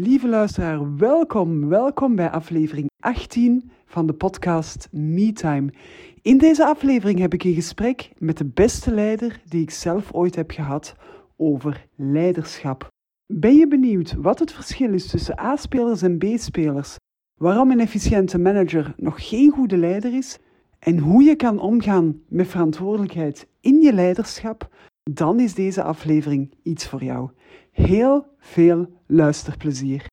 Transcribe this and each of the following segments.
Lieve luisteraar, welkom, welkom bij aflevering 18 van de podcast MeTime. In deze aflevering heb ik een gesprek met de beste leider die ik zelf ooit heb gehad over leiderschap. Ben je benieuwd wat het verschil is tussen A-spelers en B-spelers? Waarom een efficiënte manager nog geen goede leider is? En hoe je kan omgaan met verantwoordelijkheid in je leiderschap? Dan is deze aflevering iets voor jou. Heel veel luisterplezier.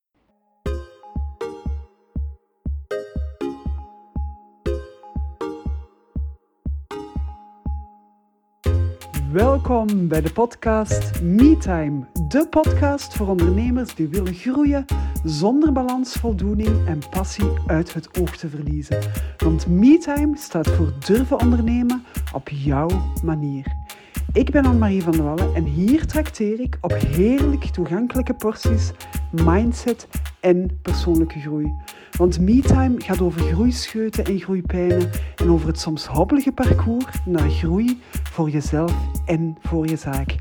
Welkom bij de podcast MeTime, de podcast voor ondernemers die willen groeien zonder balans, voldoening en passie uit het oog te verliezen. Want MeTime staat voor durven ondernemen op jouw manier. Ik ben Anne-Marie van der Wallen en hier trakteer ik op heerlijk toegankelijke porties mindset en persoonlijke groei. Want MeTime gaat over groeischeuten en groeipijnen en over het soms hobbelige parcours naar groei voor jezelf en voor je zaak.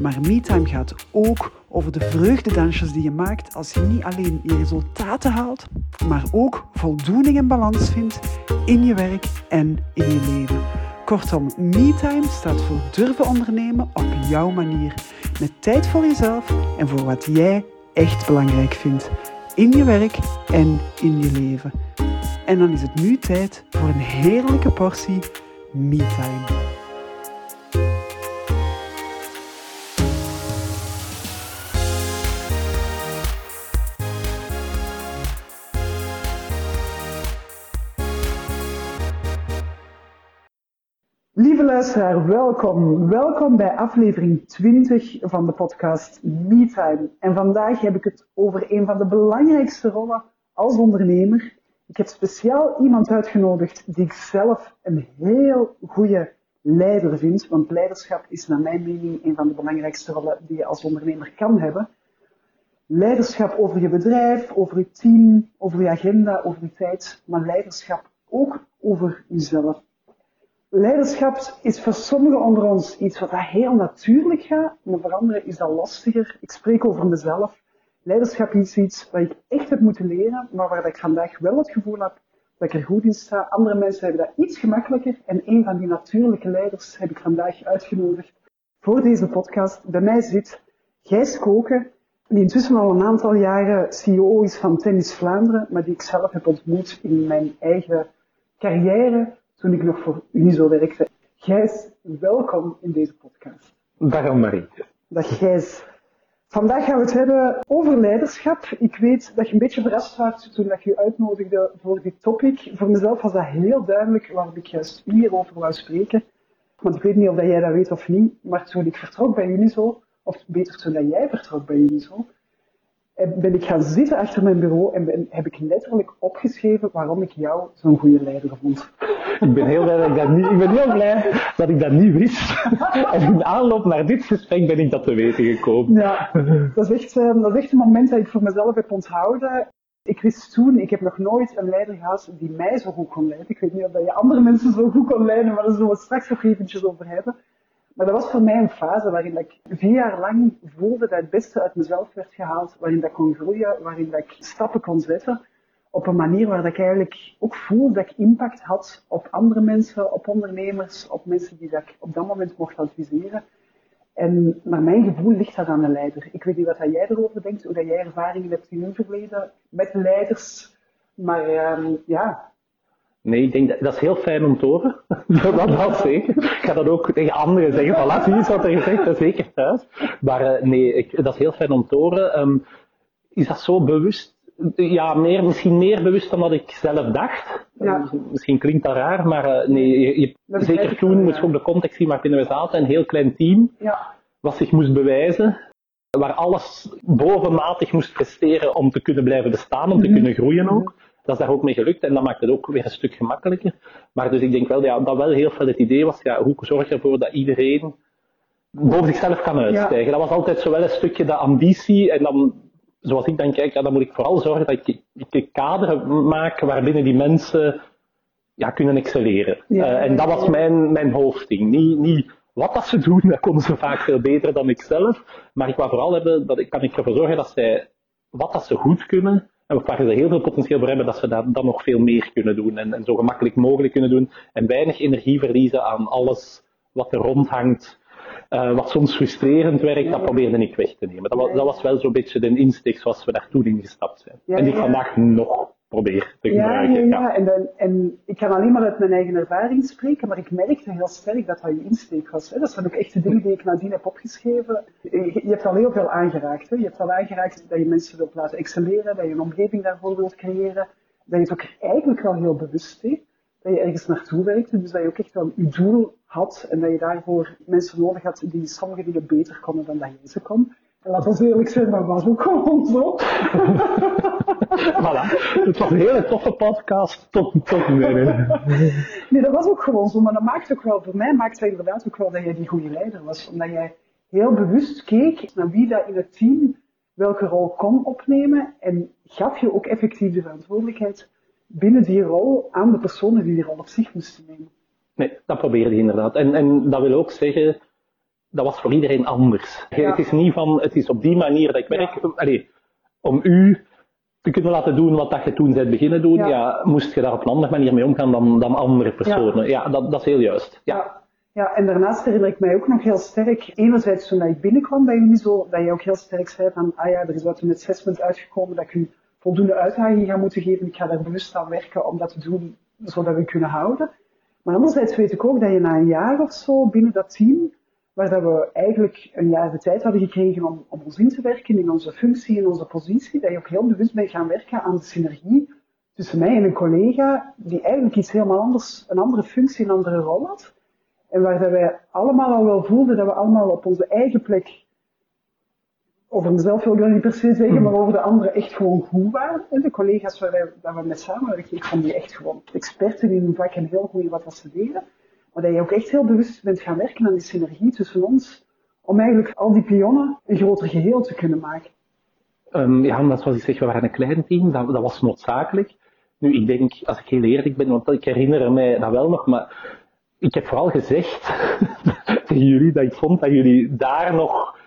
Maar MeTime gaat ook over de vreugdedansjes die je maakt als je niet alleen je resultaten haalt, maar ook voldoening en balans vindt in je werk en in je leven. Kortom, MeTime staat voor durven ondernemen op jouw manier. Met tijd voor jezelf en voor wat jij echt belangrijk vindt. In je werk en in je leven. En dan is het nu tijd voor een heerlijke portie MeTime. Lieve luisteraar, welkom. Welkom bij aflevering 20 van de podcast MeTime. En vandaag heb ik het over een van de belangrijkste rollen als ondernemer. Ik heb speciaal iemand uitgenodigd die ik zelf een heel goede leider vind. Want leiderschap is naar mijn mening een van de belangrijkste rollen die je als ondernemer kan hebben. Leiderschap over je bedrijf, over je team, over je agenda, over je tijd. Maar leiderschap ook over jezelf. Leiderschap is voor sommigen onder ons iets wat heel natuurlijk gaat, maar voor anderen is dat lastiger. Ik spreek over mezelf. Leiderschap is iets wat ik echt heb moeten leren, maar waar ik vandaag wel het gevoel heb dat ik er goed in sta. Andere mensen hebben dat iets gemakkelijker en een van die natuurlijke leiders heb ik vandaag uitgenodigd voor deze podcast. Bij mij zit Gijs Koken, die intussen al een aantal jaren CEO is van Tennis Vlaanderen, maar die ik zelf heb ontmoet in mijn eigen carrière toen ik nog voor Unizo werkte. Gijs, welkom in deze podcast. Dag Anne-Marie. Dag Gijs. Vandaag gaan we het hebben over leiderschap. Ik weet dat je een beetje verrast was toen ik je uitnodigde voor dit topic. Voor mezelf was dat heel duidelijk waarom ik juist hierover wou spreken. Want ik weet niet of jij dat weet of niet, maar toen ik vertrok bij Unizo, of beter toen jij vertrok bij Unizo, ben ik gaan zitten achter mijn bureau en ben, heb ik letterlijk opgeschreven waarom ik jou zo'n goede leider vond. Ik ben heel blij dat ik dat niet, ik ben heel blij dat ik dat niet wist. En in aanloop naar dit gesprek ben ik dat te weten gekomen. Ja, dat is echt, eh, dat is echt een moment dat ik voor mezelf heb onthouden. Ik wist toen, ik heb nog nooit een leider gehad die mij zo goed kon leiden. Ik weet niet of je andere mensen zo goed kon leiden, maar daar zullen we straks nog eventjes over hebben. Maar dat was voor mij een fase waarin ik vier jaar lang voelde dat het beste uit mezelf werd gehaald, waarin ik kon groeien, waarin ik stappen kon zetten op een manier waar ik eigenlijk ook voel dat ik impact had op andere mensen, op ondernemers, op mensen die dat ik op dat moment mocht adviseren. En naar mijn gevoel ligt dat aan de leider. Ik weet niet wat jij erover denkt, hoe dat jij ervaringen hebt in je verleden met leiders. Maar uh, ja, Nee, ik denk dat, dat is heel fijn om te horen. dat, dat zeker. Ik ga dat ook tegen anderen zeggen. Van, laat eens wat er gezegd, dat zeker thuis. Maar uh, nee, ik, dat is heel fijn om te horen. Um, is dat zo bewust? Ja, meer, misschien meer bewust dan wat ik zelf dacht. Ja. Misschien klinkt dat raar, maar uh, nee, je, je, zeker toen moest je ook de context zien binnen we zaten. Een heel klein team, ja. wat zich moest bewijzen. Waar alles bovenmatig moest presteren om te kunnen blijven bestaan, om te mm -hmm. kunnen groeien ook. Dat is daar ook mee gelukt en dat maakt het ook weer een stuk gemakkelijker. Maar dus ik denk wel ja, dat wel heel veel het idee was, ja, hoe zorg je ervoor dat iedereen boven zichzelf kan uitstijgen. Ja. Dat was altijd zo wel een stukje de ambitie en dan, zoals ik dan kijk, ja, dan moet ik vooral zorgen dat ik, ik een kader maak waarbinnen die mensen ja, kunnen excelleren. Ja, uh, en dat was mijn, mijn hoofdding. Niet, niet wat dat ze doen, dat konden ze vaak veel beter dan ik zelf. Maar ik wou vooral hebben, dat ik kan ik ervoor zorgen dat zij wat dat ze goed kunnen en waar ze heel veel potentieel voor hebben, dat ze dat dan nog veel meer kunnen doen en, en zo gemakkelijk mogelijk kunnen doen en weinig energie verliezen aan alles wat er rondhangt. Uh, wat soms frustrerend werkt, dat probeerde ik weg te nemen. Dat was, dat was wel zo'n beetje de insteek zoals we daar toen in gestapt zijn. en die vandaag nog probeer te gebruiken. Ja, ja. En, dan, en ik kan alleen maar uit mijn eigen ervaring spreken, maar ik merkte heel sterk dat dat je insteek was. Hè. Dat zijn ook echt de dingen die ik nadien heb opgeschreven. Je, je hebt al heel veel aangeraakt. Hè. Je hebt al aangeraakt dat je mensen wilt laten excelleren, dat je een omgeving daarvoor wilt creëren, dat je het ook eigenlijk wel heel bewust deed, dat je ergens naartoe werkte, dus dat je ook echt wel je doel had en dat je daarvoor mensen nodig had die sommige dingen beter konden dan dat jij ze kon. Laat ons eerlijk zijn, dat was ook gewoon zo. voilà. Het was een hele toffe podcast tot, tot nu. nee, dat was ook gewoon zo. Maar dat maakt ook wel, voor mij maakt het inderdaad ook wel dat jij die goede leider was. Omdat jij heel bewust keek naar wie dat in het team welke rol kon opnemen. En gaf je ook effectief de verantwoordelijkheid binnen die rol aan de personen die die rol op zich moesten nemen. Nee, dat probeerde je inderdaad. En, en dat wil ook zeggen, dat was voor iedereen anders. Het is niet van, het is op die manier dat ik werk. Ja. om u te kunnen laten doen wat dat je toen bent beginnen doen, ja. moest je daar op een andere manier mee omgaan dan, dan andere personen. Ja, dat, dat is heel juist. Ja. Ja, en daarnaast herinner ik mij ook nog heel sterk, enerzijds toen ik binnenkwam bij Unizo, dat je ook heel sterk zei van, ah ja, er is wat een assessment uitgekomen dat ik u voldoende uitdaging ga moeten geven. Ik ga daar bewust aan werken om dat te doen, zodat we kunnen houden. Maar anderzijds weet ik ook dat je na een jaar of zo binnen dat team waar dat we eigenlijk een jaar de tijd hadden gekregen om, om ons in te werken in onze functie, in onze positie, dat je ook heel bewust bent gaan werken aan de synergie tussen mij en een collega die eigenlijk iets helemaal anders, een andere functie, een andere rol had. En waar dat wij allemaal al wel voelden dat we allemaal op onze eigen plek, over mezelf wil ik dat niet per se zeggen, maar over de anderen echt gewoon goed waren. En de collega's waar wij, waar we met samenwerken, ik vond die echt gewoon experten in hun vak en heel goed in wat ze deden. Maar dat je ook echt heel bewust bent gaan werken aan die synergie tussen ons, om eigenlijk al die pionnen een groter geheel te kunnen maken. Um, ja, omdat zoals ik zeg, we waren een klein team, dat, was noodzakelijk. Nu, ik denk, als ik heel eerlijk ben, want ik herinner mij dat wel nog, maar ik heb vooral gezegd tegen jullie dat ik vond dat jullie daar nog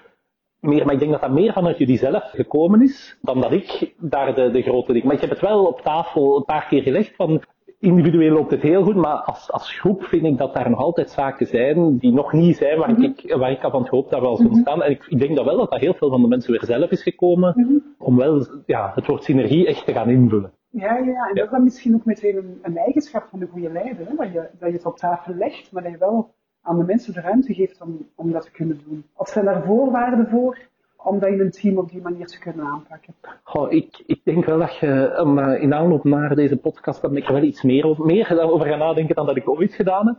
meer, maar ik denk dat dat meer vanuit jullie zelf gekomen is, dan dat ik daar de, de grote ding. Maar ik heb het wel op tafel een paar keer gelegd van, individueel loopt het heel goed, maar als, als groep vind ik dat daar nog altijd zaken zijn die nog niet zijn waar, mm -hmm. ik, waar ik had van gehoopt dat wel zullen ontstaan. En ik, ik, denk dat wel dat dat heel veel van de mensen weer zelf is gekomen, mm -hmm. om wel ja, het woord synergie echt te gaan invullen. Ja, ja, en ja. dat is dan misschien ook meteen een, een eigenschap van de goede leider, hè? Dat, je, dat je het op tafel legt, maar dat je wel aan de mensen de ruimte geeft om, om dat te kunnen doen. Of zijn daar voorwaarden voor? Om dat in een team op die manier te kunnen aanpakken? Goh, ik, ik denk wel dat je um, in aanloop naar deze podcast dat ik wel iets meer, meer over gaan nadenken dan dat ik ooit gedaan heb.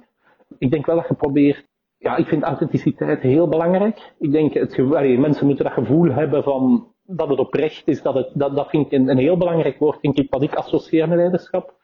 Ik denk wel dat je probeert ja, ik vind authenticiteit heel belangrijk. Ik denk, het, allee, mensen moeten dat gevoel hebben van dat het oprecht is. Dat, het, dat, dat vind ik een, een heel belangrijk woord, denk ik, wat ik associeer met leiderschap.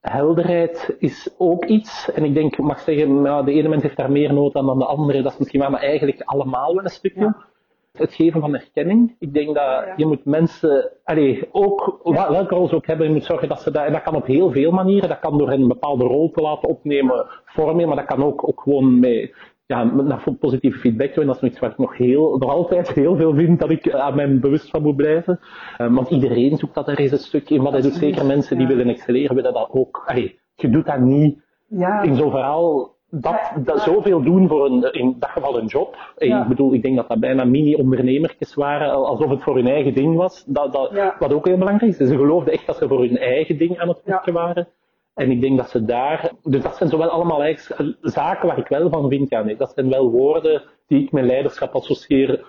Helderheid is ook iets. En ik denk, ik mag zeggen, nou, de ene mens heeft daar meer nood aan dan de andere. Dat is misschien wel, maar eigenlijk allemaal wel een stukje. Ja het geven van erkenning. Ik denk dat je moet mensen, allee, ook, welke rol ze ook hebben, je moet zorgen dat ze dat, en dat kan op heel veel manieren, dat kan door hen een bepaalde rol te laten opnemen, vormen, maar dat kan ook, ook gewoon met, ja, naar positieve feedback doen. Dat is iets waar ik nog heel, nog altijd heel veel vind dat ik aan mij bewust van moet blijven. Um, want iedereen zoekt dat er eens een stukje in, maar dat doet zeker mensen die willen excelleren, willen dat ook. Allee, je doet dat niet ja. in zo'n verhaal dat, dat zoveel doen voor een, in dat geval een job. Ik bedoel, ik denk dat dat bijna mini-ondernemertjes waren, alsof het voor hun eigen ding was. Dat, dat, ja. Wat ook heel belangrijk is. Ze geloofden echt dat ze voor hun eigen ding aan het werken waren. En ik denk dat ze daar, dus dat zijn zowel allemaal zaken waar ik wel van vind, ja nee, dat zijn wel woorden die ik met leiderschap associeer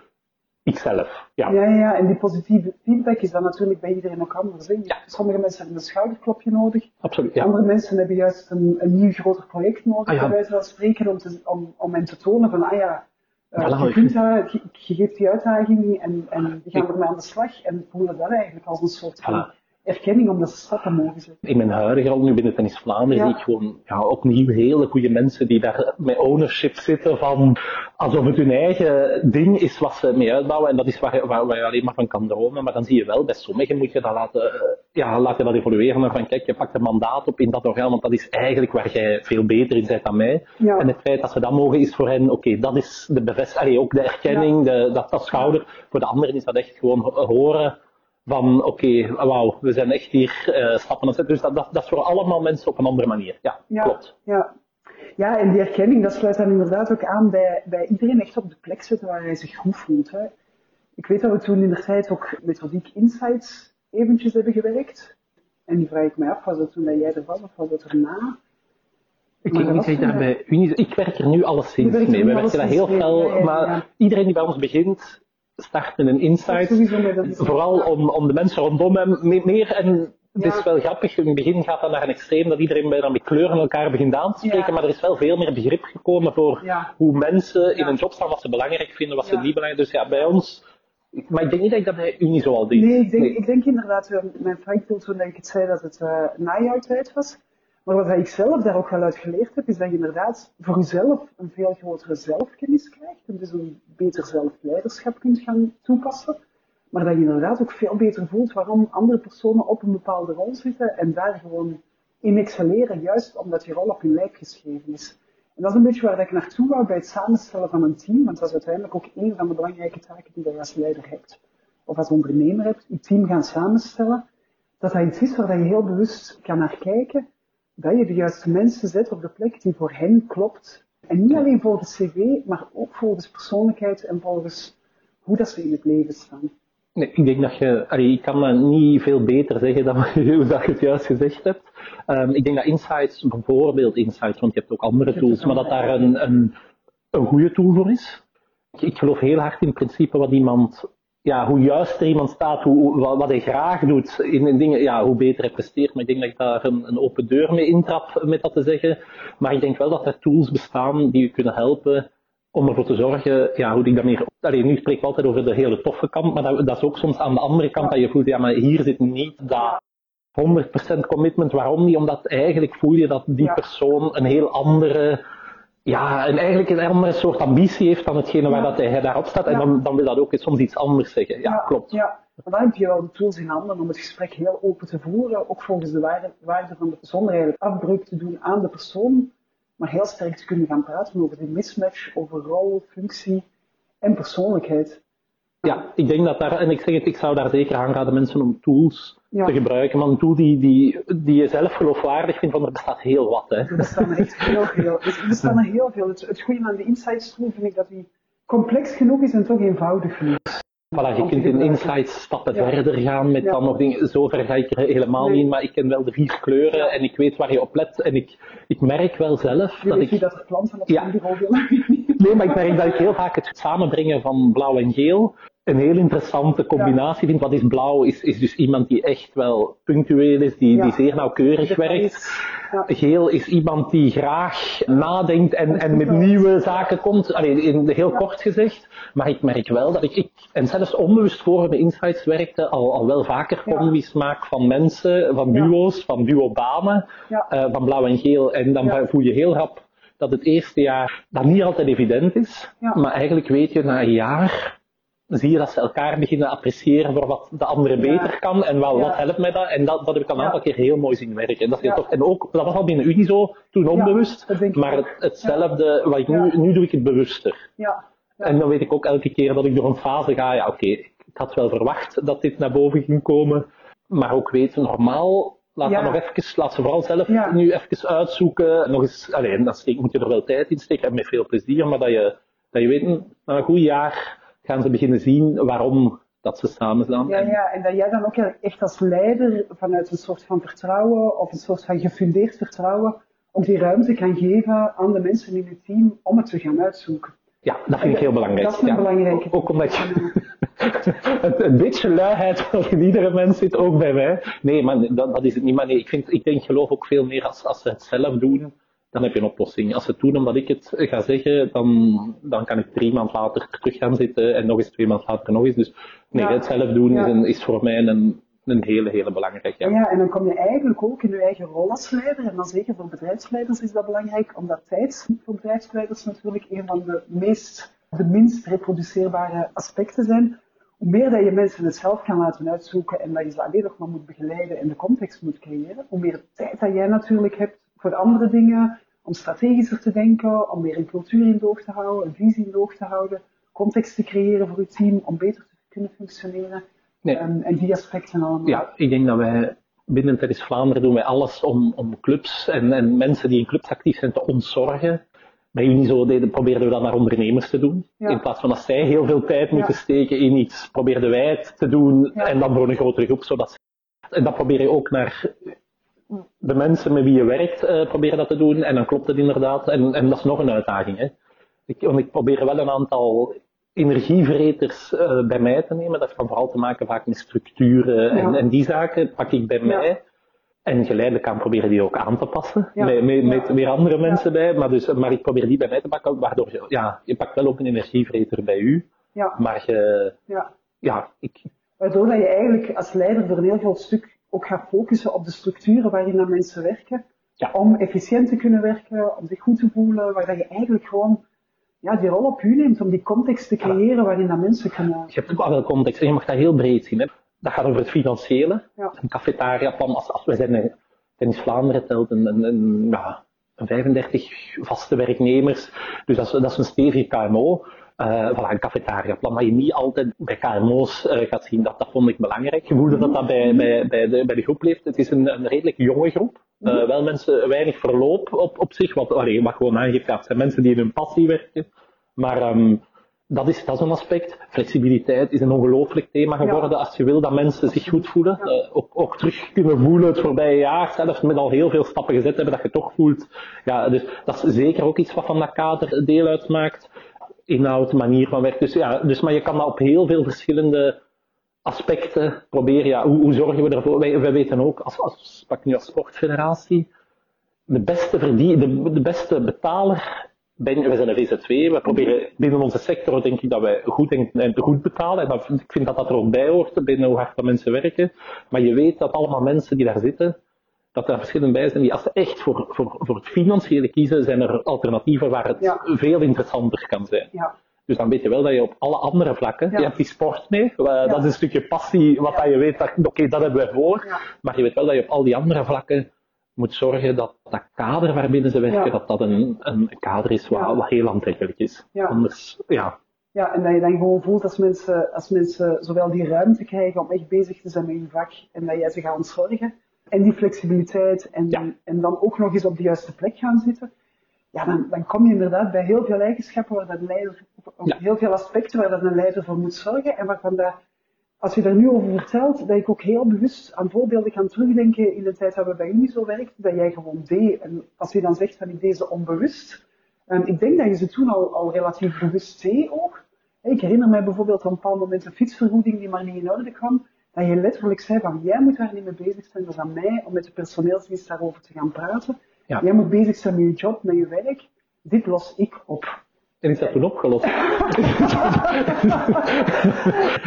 ikzelf. Ja. ja, ja, en die positieve feedback is dan natuurlijk bij iedereen ook anders. Ja. Sommige mensen hebben een schouderklopje nodig. Absoluut, ja. Andere mensen hebben juist een, een nieuw groter project nodig, ah, ja. bij wijze van spreken, om, te, om, om hen te tonen van, ah ja, uh, je, kunt je, je, geeft die uitdaging en, en die gaan ermee aan de slag en voelen dat eigenlijk als een soort van erkenning om dat stappen mogen zetten. In mijn huidige rol nu binnen Tennis Vlaanderen ja. zie ik gewoon ja, opnieuw hele goede mensen die daar met ownership zitten van alsof het hun eigen ding is wat ze mee uitbouwen en dat is waar, waar, waar je alleen maar van kan dromen. Maar dan zie je wel, bij sommigen moet je dat laten, eh, ja, laat je dat evolueren maar van kijk, je pakt een mandaat op in dat orgaan, want dat is eigenlijk waar jij veel beter in bent dan mij. Ja. En het feit dat ze dat mogen is voor hen, oké, okay, dat is de bevestiging, ook de erkenning, de, dat, dat schouder. Voor de anderen is dat echt gewoon horen van oké, wauw, we zijn echt hier uh, stappen aan het zetten. Dus dat, dat, dat is voor allemaal mensen op een andere manier. Ja, ja, klopt. Ja. ja, en die herkenning, dat sluit dan inderdaad ook aan bij, bij iedereen echt op de plek zitten waar hij zich goed voelt. Hè. Ik weet dat we toen in de tijd ook methodiek insights eventjes hebben gewerkt. En die vraag ik mij af, was dat toen dat jij er was of was dat erna? Ik denk niet dat ik daar bij Ik werk er nu alleszins mee. We werken daar heel veel, maar iedereen die bij ons begint, start met een insight. Vooral om, om de mensen rondom hem meer en het is wel grappig, in het begin gaat dat naar een extreem dat iedereen bijna met kleuren elkaar begint aan te spreken, maar er is wel veel meer begrip gekomen voor hoe mensen in een job staan, wat ze belangrijk vinden, wat ze niet belangrijk Dus ja, bij ons, maar ik denk niet dat ik dat bij u niet zo al deed. Nee, ik denk, Ik denk inderdaad, eh, mijn viel toen dat ik het zei dat het uh, najaartijd was. Maar wat ik zelf daar ook wel uit geleerd heb, is dat je inderdaad voor jezelf een veel grotere zelfkennis krijgt en dus een beter zelfleiderschap kunt gaan toepassen. Maar dat je inderdaad ook veel beter voelt waarom andere personen op een bepaalde rol zitten en daar gewoon in excelleren, juist omdat je rol op hun lijf geschreven is. En dat is een beetje waar ik naartoe wou bij het samenstellen van een team, want dat is uiteindelijk ook een van de belangrijke taken die je als leider hebt. Of als ondernemer hebt, je team gaan samenstellen. Dat dat iets is waar je heel bewust kan naar kijken dat je de juiste mensen zet op de plek die voor hen klopt. En niet alleen volgens cv, maar ook volgens persoonlijkheid en volgens hoe dat ze in het leven staan. Nee, ik denk dat je, allee, ik kan dat niet veel beter zeggen dan hoe dat je het juist gezegd hebt. Um, ik denk dat Insights, bijvoorbeeld Insights, want je hebt ook andere tools, maar dat daar een, een, een goede tool voor is. Ik, ik geloof heel hard in het principe wat iemand ja, hoe juister iemand staat, hoe, wat, hij graag doet in, in, dingen, ja, hoe beter hij presteert. Maar ik denk dat ik daar een, een, open deur mee intrap, met dat te zeggen. Maar ik denk wel dat er tools bestaan die je kunnen helpen om ervoor te zorgen, ja, hoe ik dat meer... Allee, nu spreek ik altijd over de hele toffe kant, maar dat, dat, is ook soms aan de andere kant dat je voelt, ja, maar hier zit niet dat 100% commitment. Waarom niet? Omdat eigenlijk voel je dat die persoon een heel andere ja, en eigenlijk een andere soort ambitie heeft dan hetgene waar dat hij daarop staat. En dan, dan wil dat ook soms iets anders zeggen. Ja, klopt. Ja, maar dan heb je wel de tools in handen om het gesprek heel open te voeren. Ook volgens de waarde, waarde van de persoon. Eigenlijk afbreuk te doen aan de persoon. Maar heel sterk te kunnen gaan praten over de mismatch, over rol, functie en persoonlijkheid. Ja, ik denk dat daar, en ik zeg het, ik zou daar zeker aanraden mensen om tools te gebruiken. Maar een tool die, die, die je zelf geloofwaardig vindt, want er bestaat heel wat. Hè. Er bestaan er echt heel veel. Er bestaan er heel veel. Het, het goede aan de Insights tool vind ik dat die complex genoeg is en toch eenvoudig genoeg. Voilà, je kunt in Insights stappen verder gaan met dan nog dingen. Zover ga ik er helemaal niet in, maar ik ken wel de vier kleuren en ik weet waar je op let. En ik, ik merk wel zelf dat ik. dat er planten op ja. Nee, maar ik merk dat ik heel vaak het samenbrengen van blauw en geel een heel interessante combinatie vind. Wat is blauw? Is, is dus iemand die echt wel punctueel is, die, die zeer nauwkeurig werkt. Geel is iemand die graag nadenkt en, en met nieuwe zaken komt. Allee, in, heel kort gezegd. Maar ik merk wel dat ik, ik en zelfs onbewust voor de insights werkte, al, al wel vaker combis maak van mensen, van duo's, van duobanen, uh, van blauw en geel. En dan voel je heel rap dat het eerste jaar dat niet altijd evident is. Maar eigenlijk weet je na een jaar zie je dat ze elkaar beginnen appreciëren voor wat de andere beter kan en wel, wat helpt mij dat? En dat, dat heb ik al een aantal keer heel mooi zien werken. En dat, heel en ook, dat was al binnen u niet zo, toen onbewust, maar het, hetzelfde, wat ik nu, nu doe ik het bewuster. En dan weet ik ook elke keer dat ik door een fase ga, ja oké, ik had wel verwacht dat dit naar boven ging komen, maar ook weten, normaal, laat dat nog even, laat ze vooral zelf nu even uitzoeken, nog eens, alleen, dan moet je er wel tijd in steken en met veel plezier, maar dat je, dat je weet, na een goed jaar, gaan ze beginnen zien waarom dat ze samen staan. Ja, ja, en dat jij dan ook echt als leider vanuit een soort van vertrouwen of een soort van gefundeerd vertrouwen ook die ruimte kan geven aan de mensen in het team om het te gaan uitzoeken. Ja, dat vind ik heel belangrijk. Dat is een belangrijke. Ook omdat je een beetje luiheid in iedere mens zit ook bij mij. Nee, maar dat, dat is het niet. Maar nee, ik, vind, ik denk, geloof ook veel meer als, als ze het zelf doen dan heb je een oplossing. Als ze het doen omdat ik het ga zeggen, dan, dan kan ik drie maand later terug gaan zitten en nog eens twee maand later nog eens. Dus nee, het zelf doen is, een, is voor mij een, een hele, hele belangrijke. Ja. ja, en dan kom je eigenlijk ook in je eigen rol als leider. En dan zeker voor bedrijfsleiders is dat belangrijk, omdat tijd voor bedrijfsleiders natuurlijk een van de meest, de minst reproduceerbare aspecten zijn. Hoe meer dat je mensen het zelf kan laten uitzoeken en dat je ze alleen nog maar moet begeleiden en de context moet creëren, hoe meer tijd dat jij natuurlijk hebt voor andere dingen, om strategischer te denken, om meer een cultuur in oog te houden, een visie in oog te houden, context te creëren voor je team, om beter te kunnen functioneren. Nee. En, en die aspecten allemaal. Ja, ik denk dat wij binnen Tennis Vlaanderen doen wij alles om, om clubs en, en mensen die in clubs actief zijn te ontzorgen. Bij Unizo deden, probeerden we dat naar ondernemers te doen. Ja. In plaats van dat zij heel veel tijd moeten Ja. steken in iets, probeerden wij het te doen Ja. en dan voor een grotere groep. Zodat ze- en dat probeer je ook naar de mensen met wie je werkt, eh proberen dat te doen. En dan klopt het inderdaad. En, en dat is nog een uitdaging. Hè. Ik, want ik probeer wel een aantal energievreters eh, bij mij te nemen. Dat heeft vooral te maken vaak met structuren en, Ja. en die zaken pak ik bij Ja. mij. En geleidelijk aan proberen die ook aan te passen. Ja. Met, met, met weer andere mensen bij. Maar, dus, maar ik probeer die bij mij te pakken. Waardoor je, ja, je pakt wel ook een energievreter bij u. Maar je, ja. ja, ik, Waardoor dat je eigenlijk als leider voor een heel groot stuk ook gaat focussen op de structuren waarin dat mensen werken. Ja. Om efficiënt te kunnen werken, om zich goed te voelen, waar dat je eigenlijk gewoon ja, die rol op u neemt om die context te creëren waarin dat mensen kunnen... je hebt ook wel context en je mag dat heel breed zien. Hè. Dat gaat over het financiële. Ja. Een cafetariaplan, als, als we zijn Tennis Vlaanderen telt een, een, een, ja, een 35 vaste werknemers. Dus dat is, dat is een stevige KMO. Eh voilà, een cafetariaplan, maar je niet altijd bij KMO's eh, gaat zien. Dat, dat vond ik belangrijk. Je voelde dat dat bij, bij, bij, de, bij de groep leeft. Het is een, een redelijk jonge groep. Eh, wel mensen, weinig verloop op, op zich, wat, allee, wat gewoon aangeeft, ja, het zijn mensen die in hun passie werken. Maar ehm, dat, is, dat is een aspect. Flexibiliteit is een ongelooflijk thema geworden. Ja. Als je wil dat mensen zich goed voelen, ook, ook terug kunnen voelen het voorbije jaar, zelfs met al heel veel stappen gezet hebben, dat je toch voelt. Ja, dus dat is zeker ook iets wat van dat kader deel uitmaakt. Inhoud, manier van werken. Dus, ja, dus, maar je kan dat op heel veel verschillende aspecten proberen. Ja, hoe, hoe zorgen we ervoor? Wij, weten ook, als, als, pak nu als sportfederatie, de beste, de, de beste betaler ben, we zijn een VZW, we proberen binnen onze sector denk ik dat wij goed en, en goed betalen. En ik vind dat dat er ook bij hoort, binnen hoe hard dat mensen werken. Maar je weet dat allemaal mensen die daar zitten, dat er verschillen bij zijn die als ze echt voor, voor, voor het financiële kiezen, zijn er alternatieven waar het Ja. veel interessanter kan zijn. Ja, Dus dan weet je wel dat je op alle andere vlakken, Ja. je hebt die sport mee, dat is een stukje passie, wat dat je weet, dat, oké, dat hebben wij voor. Maar je weet wel dat je op al die andere vlakken moet zorgen dat dat kader waarbinnen ze werken, dat dat een, een kader is wat, wat heel aantrekkelijk is. Ja. Anders, ja. ja, en dat je dan gewoon voelt als mensen, als mensen zowel die ruimte krijgen om echt bezig te zijn met hun vak en dat jij ze gaat ontzorgen. En die flexibiliteit en, Ja. en dan ook nog eens op de juiste plek gaan zitten. Ja, dan, dan kom je inderdaad bij heel veel eigenschappen waar dat een leider, of Ja. heel veel aspecten waar dat een leider voor moet zorgen. En waarvan dat, als je daar nu over vertelt, dat ik ook heel bewust aan voorbeelden kan terugdenken in de tijd dat we bij jullie zo werkten, dat jij gewoon deed. En als je dan zegt van ik deed ze onbewust, um, ik denk dat je ze toen al, al relatief bewust deed ook. Ik herinner mij bijvoorbeeld op een bepaald moment een fietsvergoeding die maar niet in orde kwam, dat je letterlijk zei van jij moet daar niet mee bezig zijn, dat is aan mij om met de personeelsdienst daarover te gaan praten. Ja. Jij moet bezig zijn met je job, met je werk. Dit los ik op. En is dat toen opgelost?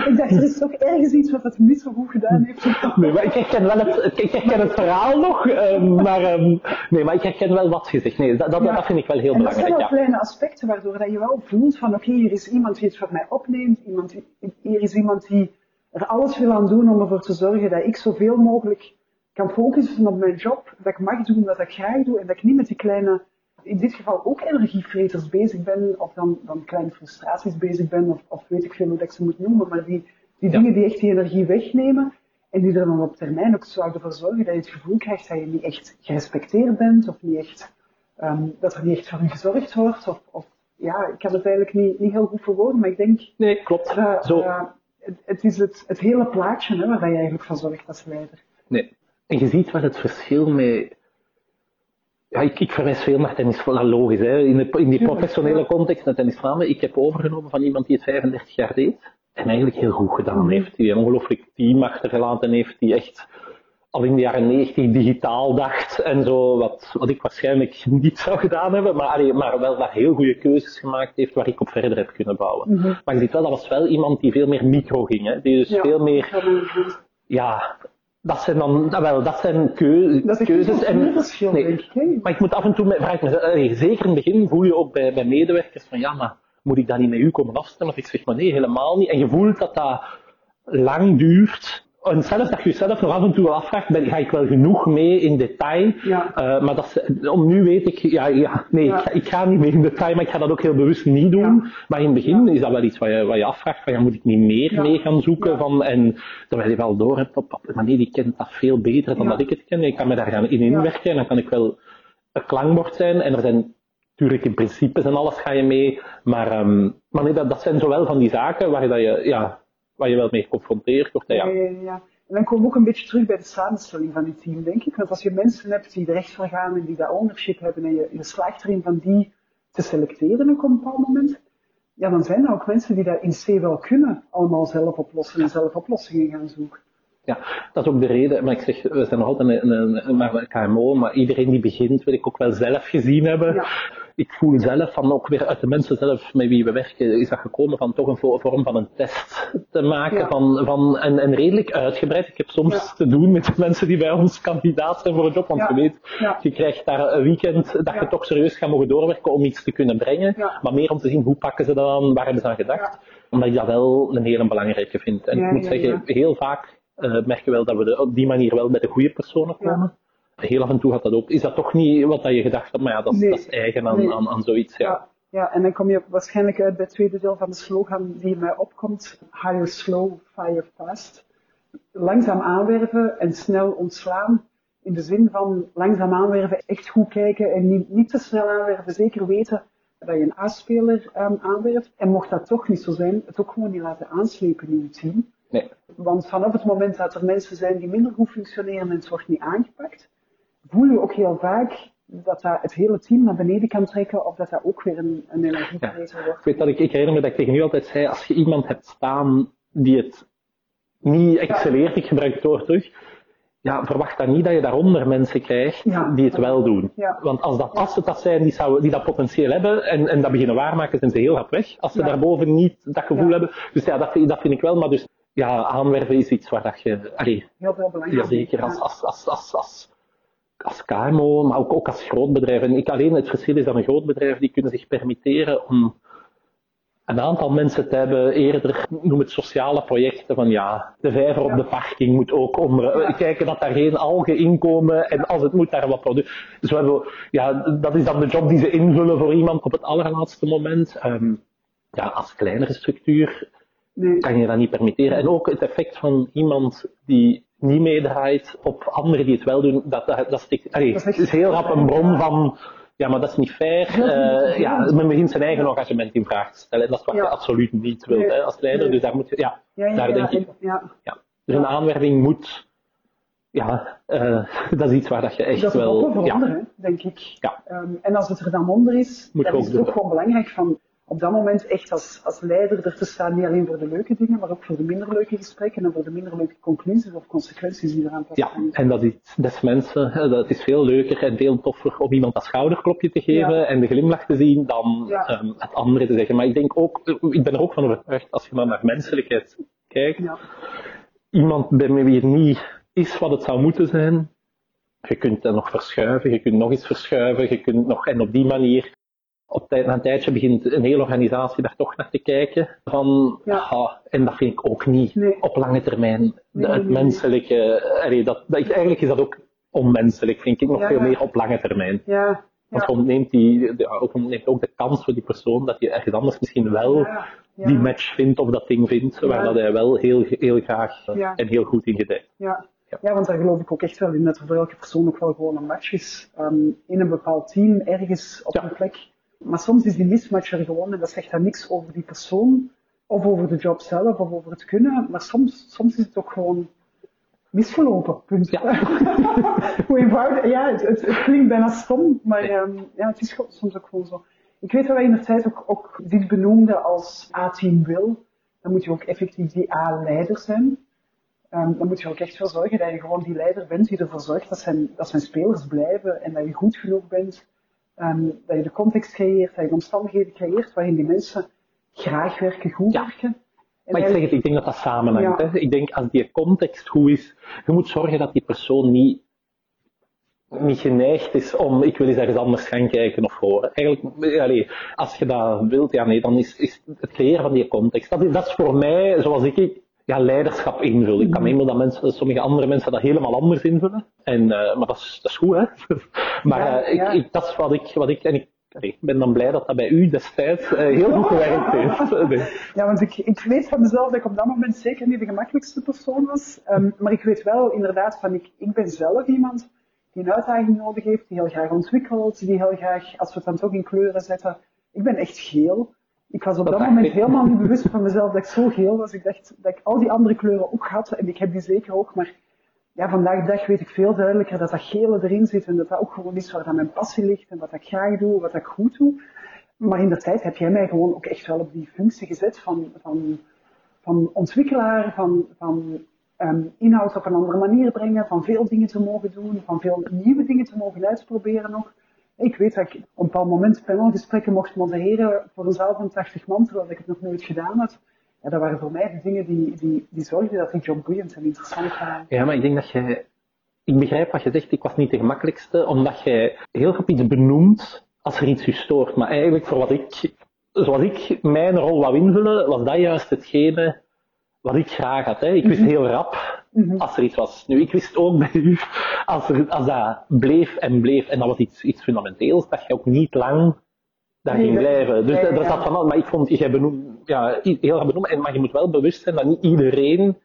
Ik dacht, er is toch ergens iets wat het niet zo goed gedaan heeft. Nee, maar ik herken wel het, ik herken het verhaal nog, eh, maar, ehm, nee, maar ik herken wel wat je zegt. Nee, dat, dat, Ja. dat vind ik wel heel En dat zijn belangrijk. wel Ja. kleine aspecten waardoor dat je wel voelt van oké, hier is iemand die het voor mij opneemt, iemand die, hier is iemand die er alles wil aan doen om ervoor te zorgen dat ik zoveel mogelijk kan focussen op mijn job, dat ik mag doen wat ik graag doe en dat ik niet met die kleine, in dit geval ook energievreters bezig ben, of dan, dan kleine frustraties bezig ben, of, of weet ik veel hoe ik ze moet noemen, maar die, die Ja. dingen die echt die energie wegnemen en die er dan op termijn ook zouden voor zorgen dat je het gevoel krijgt dat je niet echt gerespecteerd bent, of niet echt Ehm, dat er niet echt voor u gezorgd wordt. Of, of, ja, ik kan het eigenlijk niet, niet heel goed verwoorden, maar ik denk, Nee, klopt. Zo. Het, het is het, het hele plaatje hè, waar je eigenlijk van zorgt als leider. Nee. En je ziet wel het verschil met. Ja, ik, ik verwijs veel naar tennis, voilà, logisch, hè. In, de, in die professionele context naar tennis Vlaanderen. Ik heb overgenomen van iemand die het 35 jaar deed en eigenlijk heel goed gedaan Mhm. heeft. Die een ongelooflijk team achtergelaten heeft, die echt al in de jaren 90 digitaal dacht en zo, wat, wat ik waarschijnlijk niet zou gedaan hebben, maar, allee, maar wel daar heel goede keuzes gemaakt heeft waar ik op verder heb kunnen bouwen. Mhm. Maar je ziet wel, dat was wel iemand die veel meer micro ging, hè. die dus Ja, veel meer ja, dat zijn dan, nou wel, dat zijn keu- Dat is keuzes. een verschil, nee, denk ik. hè. maar ik moet af en toe, met, vraag ik me, allee, zeker in het begin voel je ook bij, bij medewerkers van, ja, maar moet ik dat niet met u komen afstemmen? Of ik zeg, maar nee, helemaal niet. En je voelt dat dat lang duurt, en zelfs dat je jezelf nog af en toe wel afvraagt, ben, ga ik wel genoeg mee in detail? Ja. Uh, maar dat is, om nu weet ik, ja, ja nee, Ja. Ik, ga, ik ga niet mee in detail, maar ik ga dat ook heel bewust niet doen. Maar in het begin is dat wel iets wat je, wat je afvraagt, van ja, moet ik niet meer mee gaan zoeken? Van, en terwijl je wel door hebt, op, maar nee, die kent dat veel beter dan dat ik het ken. Ik kan me daar gaan in inwerken en dan kan ik wel een klankbord zijn. En er zijn natuurlijk in principes en alles ga je mee, maar, ehm, maar nee, dat, dat zijn zowel van die zaken waar, dat je, ja, waar je wel mee geconfronteerd wordt. Ja, Ja. ja, ja. En dan komen we ook een beetje terug bij de samenstelling van het team, denk ik. Want als je mensen hebt die er echt voor gaan en die dat ownership hebben en je, je slaagt erin van die te selecteren op een bepaald moment, ja, dan zijn er ook mensen die dat in C wel kunnen, allemaal zelf oplossen en zelf oplossingen gaan zoeken. Ja, dat is ook de reden, maar ik zeg, we zijn nog altijd een, een, een, KMO, maar iedereen die begint wil ik ook wel zelf gezien hebben. Ja. Ik voel zelf van ook weer uit de mensen zelf met wie we werken, is dat gekomen van toch een vo- vorm van een test te maken Ja. van, van en, en redelijk uitgebreid. Ik heb soms Ja. te doen met de mensen die bij ons kandidaat zijn voor een job, want Ja. je weet, je krijgt daar een weekend dat je toch serieus gaat mogen doorwerken om iets te kunnen brengen, maar meer om te zien hoe pakken ze dat aan, waar hebben ze aan gedacht. Omdat ik dat wel een hele belangrijke vind. En ik moet zeggen, heel vaak uh, merk je wel dat we de, op die manier wel bij de goede personen komen. Heel af en toe gaat dat ook. Is dat toch niet wat dat je gedacht hebt, maar ja, dat is, Nee. dat is eigen aan, Nee. aan, aan zoiets. Ja. Ja, ja, en dan kom je waarschijnlijk uit bij het tweede deel van de slogan die mij opkomt. Hire slow, fire fast. Langzaam aanwerven en snel ontslaan. In de zin van langzaam aanwerven, echt goed kijken en niet, niet te snel aanwerven. Zeker weten dat je een A-speler um, aanwerft. En mocht dat toch niet zo zijn, het ook gewoon niet laten aanslepen in je team. Nee. Want vanaf het moment dat er mensen zijn die minder goed functioneren en het wordt niet aangepakt, voel je ook heel vaak dat dat het hele team naar beneden kan trekken of dat dat ook weer een, een energievreter wordt. Ik weet dat ik, ik herinner me dat ik tegen u altijd zei, als je iemand hebt staan die het niet excelleert, ik gebruik het woord terug, ja, verwacht dan niet dat je daaronder mensen krijgt Ja. die het wel doen. Ja. Want als, dat, als het dat zijn die, zou, die dat potentieel hebben en, en dat beginnen waarmaken, zijn ze heel hard weg. Als ze Ja. daarboven niet dat gevoel Ja. hebben. Dus ja, dat, vind- dat vind ik wel. Maar dus, ja, aanwerven is iets waar dat je... Allee, Heel veel belangrijk. Jazeker, als, als, als, als, als, als KMO, maar ook, ook als groot bedrijf. En ik alleen, het verschil is dat een groot bedrijf, die kunnen zich permitteren om een aantal mensen te hebben, eerder, noem het sociale projecten, van ja, de vijver op de parking moet ook om, Ja. kijken dat daar geen algen inkomen en als het moet daar wat producten. Dus we hebben, ja, dat is dan de job die ze invullen voor iemand op het allerlaatste moment. Ehm, ja, als kleinere structuur kan je dat niet permitteren. En ook het effect van iemand die niet meedraait op anderen die het wel doen, dat, dat, dat, stikt, allee, Dat is heel rap een bron van, ja, maar dat is niet fair. Eh, veel. ja, men begint zijn eigen engagement in vraag te stellen. En dat is wat Ja. je absoluut niet wilt Nee. hè, als leider. Nee. Dus daar moet je, ja, daar denk ik, ja. ja. Dus een aanwerving moet, ja, eh, dat is iets waar dat je echt Dat ook wel, ja, veranderen, denk ik. Ja. Ehm, en als het er dan onder is, Moet dan je is ook het ook doen. gewoon belangrijk van op dat moment echt als, als leider er te staan, niet alleen voor de leuke dingen, maar ook voor de minder leuke gesprekken en voor de minder leuke conclusies of consequenties die eraan Ja, passen. en dat is des mensen, dat is veel leuker en veel toffer om iemand dat schouderklopje te geven Ja. en de glimlach te zien dan Ja. ehm, het andere te zeggen. Maar ik denk ook, ik ben er ook van overtuigd, als je maar naar menselijkheid kijkt, Ja. iemand bij wie het niet is wat het zou moeten zijn, je kunt dat nog verschuiven, je kunt nog eens verschuiven, je kunt nog, en op die manier, op tijd, na een tijdje begint een hele organisatie daar toch naar te kijken. Van, Ja. ah, en dat vind ik ook niet Nee. op lange termijn. De, het nee, menselijke, allee, dat, dat, eigenlijk is dat ook onmenselijk, vind ik nog Ja, veel ja. meer op lange termijn. Ja. Want je ontneemt, die, de, ook, ontneemt ook de kans voor die persoon dat je ergens anders misschien wel die match vindt of dat ding vindt, waar dat hij wel heel, heel graag eh, en heel goed in gedijt. Ja. Ja. ja, want daar geloof ik ook echt wel in dat er voor elke persoon ook wel gewoon een match is. Ehm, in een bepaald team, ergens op Ja. een plek. Maar soms is die mismatch er gewoon en dat zegt dan niks over die persoon, of over de job zelf, of over het kunnen. Maar soms, soms is het ook gewoon misgelopen. Punt. Ja. Hoe eenvoudig, ja, het, het, het klinkt bijna stom, maar Nee. ehm, ja, het is soms ook gewoon zo. Ik weet dat wij in de tijd ook, ook dit benoemden als A-team wil. Dan moet je ook effectief die A-leider zijn. Ehm, dan moet je ook echt voor zorgen dat je gewoon die leider bent die ervoor zorgt dat zijn, dat zijn spelers blijven en dat je goed genoeg bent. Ehm, dat je de context creëert, dat je de omstandigheden creëert waarin die mensen graag werken, goed Ja. werken. En Maar ik zeg het, ik denk dat dat samenhangt. Ja. Hè. Ik denk als die context goed is, je moet zorgen dat die persoon niet, niet geneigd is om, ik wil eens ergens anders gaan kijken of horen. Eigenlijk, als je dat wilt, ja nee, dan is, is het creëren van die context. Dat is, dat is voor mij, zoals ik ja, leiderschap invul. Ik kan me inbeelden dat mensen, sommige andere mensen dat helemaal anders invullen. En, uh, maar dat is, dat is goed, hè. maar Ja, uh, ja. Ik, dat is wat ik, wat ik, en ik, ben dan blij dat dat bij u destijds uh, heel goed gewerkt heeft. Nee. Ja, want ik, ik weet van mezelf dat ik op dat moment zeker niet de gemakkelijkste persoon was. Um, maar ik weet wel inderdaad van, ik, ik ben zelf iemand die een uitdaging nodig heeft, die heel graag ontwikkelt, die heel graag, als we het dan toch in kleuren zetten, ik ben echt geel. Ik was op dat, moment ik. helemaal niet bewust van mezelf dat ik zo geel was. Ik dacht dat ik al die andere kleuren ook had en ik heb die zeker ook, maar ja, vandaag de dag weet ik veel duidelijker dat dat gele erin zit en dat dat ook gewoon is waar dat mijn passie ligt en wat ik graag doe, wat ik goed doe. Maar in de tijd heb jij mij gewoon ook echt wel op die functie gezet van, van, van ontwikkelaar, van, van um, inhoud op een andere manier brengen, van veel dingen te mogen doen, van veel nieuwe dingen te mogen uitproberen nog. Ik weet dat ik op een bepaald moment panelgesprekken mocht modereren voor een zaal van 80 man, terwijl ik het nog nooit gedaan had. Ja, dat waren voor mij de dingen die, die, die zorgden dat die job boeiend en interessant waren. Ja, maar ik denk dat je, ik begrijp wat je zegt, ik was niet de gemakkelijkste, omdat je heel goed iets benoemt als er iets je stoort. Maar eigenlijk voor wat ik, zoals ik mijn rol wou invullen, was dat juist hetgene wat ik graag had. Hè. Ik wist heel rap als er iets was. Nu, ik wist ook bij u, als, er, als dat bleef en bleef, en dat was iets, iets fundamenteels, dat je ook niet lang daar Nee, ging dat- blijven. Dus ja, ja, ja. zat van alles, maar ik vond, jij benoemd, ja, heel erg benoemd, en- maar je moet wel bewust zijn dat niet iedereen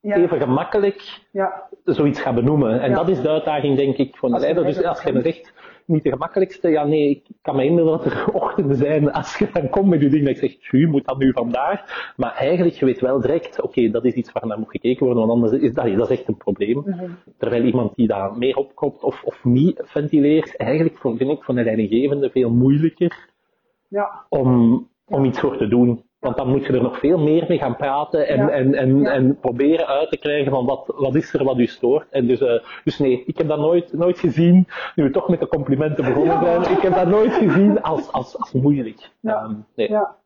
Ja, even gemakkelijk ja, zoiets gaat benoemen. En Ja. dat is de uitdaging, denk ik, van de leider. Dus als je zegt, niet de gemakkelijkste, ja nee, ik kan me inbeelden dat er ochtenden zijn, als je dan komt met je ding, dat je zegt, u moet dat nu vandaag. Maar eigenlijk, je weet wel direct, oké, dat is iets waar naar moet gekeken worden, want anders is dat, dat is echt een probleem. Mhm. Terwijl iemand die daar meer opkomt of, of niet ventileert, eigenlijk vind ik voor een leidinggevende veel moeilijker ja, om, om iets voor te doen. Want dan moet je er nog veel meer mee gaan praten en, Ja. en, en, Ja. en proberen uit te krijgen van wat, wat is er wat u stoort. En dus, eh, dus nee, ik heb dat nooit, nooit gezien, nu we toch met de complimenten begonnen Ja. zijn, ik heb dat nooit gezien als, als, als moeilijk. Ja. Ehm, nee. ja,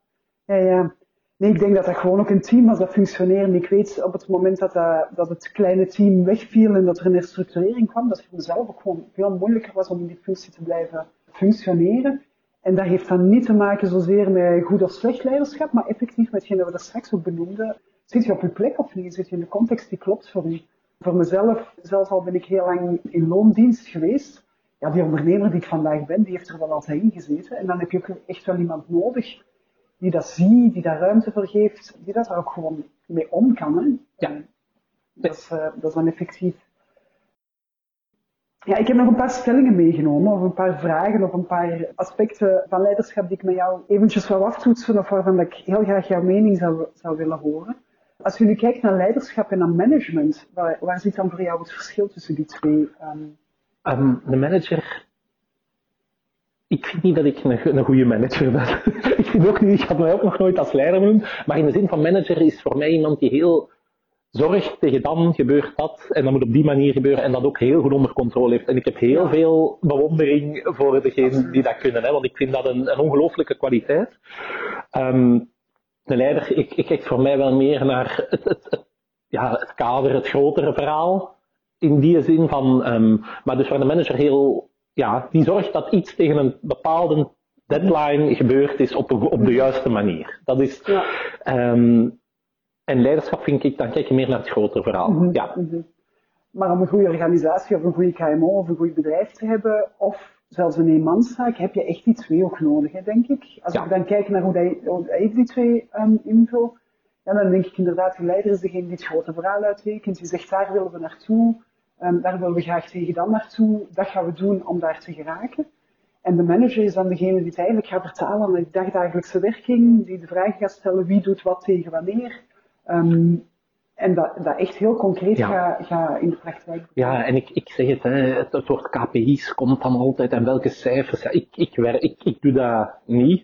ja, ja. Nee, ik denk dat dat gewoon ook een team was dat functioneerde. Ik weet op het moment dat, dat, dat het kleine team wegviel en dat er een herstructurering kwam, dat het voor mezelf ook gewoon veel moeilijker was om in die functie te blijven functioneren. En dat heeft dan niet te maken zozeer met goed of slecht leiderschap, maar effectief met hetgeen dat we daar straks ook benoemden. Zit je op je plek of niet? Zit je in de context die klopt voor u? Voor mezelf, zelfs al ben ik heel lang in loondienst geweest, ja, die ondernemer die ik vandaag ben, die heeft er wel altijd in gezeten. En dan heb je ook echt wel iemand nodig die dat ziet, die daar ruimte voor geeft, die dat daar ook gewoon mee om kan. Hè? Ja. Dat, is, eh, dat is dan effectief. Ja, ik heb nog een paar stellingen meegenomen, of een paar vragen, of een paar aspecten van leiderschap die ik met jou eventjes wou aftoetsen, of waarvan ik heel graag jouw mening zou, zou willen horen. Als je nu kijkt naar leiderschap en naar management, waar, waar zit dan voor jou het verschil tussen die twee? Ehm, de manager. Ik vind niet dat ik een, een goede manager ben. ik vind ook niet, ik had mij ook nog nooit als leider benoemd. Maar in de zin van manager is voor mij iemand die heel zorgt tegen dan gebeurt dat. En dat moet op die manier gebeuren. En dat ook heel goed onder controle heeft. En ik heb heel Ja. veel bewondering voor degenen die dat kunnen. Hè, want ik vind dat een, een ongelooflijke kwaliteit. Ehm, de leider, ik, ik kijk voor mij wel meer naar het, het, het, ja, het kader, het grotere verhaal. In die zin van, ehm, maar dus waar de manager heel, ja, die zorgt dat iets tegen een bepaalde deadline gebeurd is op, op de juiste manier. Dat is, ja. ehm, en leiderschap vind ik, dan kijk je meer naar het grotere verhaal. Mhm, Ja. mhm. Maar om een goede organisatie of een goede KMO of een goed bedrijf te hebben, of zelfs een eenmanszaak, heb je echt die twee ook nodig, hè, denk ik. Als Ja. ik dan kijk naar hoe, hij, hoe ik die twee um, invul, ja, dan denk ik inderdaad, de leider is degene die het grote verhaal uittekent. Die zegt, daar willen we naartoe, um, daar willen we graag tegen dan naartoe, dat gaan we doen om daar te geraken. En de manager is dan degene die het eigenlijk gaat vertalen naar de dagdagelijkse werking, die de vraag gaat stellen wie doet wat tegen wanneer. Ehm, en dat, dat echt heel concreet Ja. gaat ga in de praktijk. Ja, en ik, ik zeg het, hè, het, het woord KPI's komt dan altijd en welke cijfers. Ja, ik, ik, werk, ik, ik doe dat niet.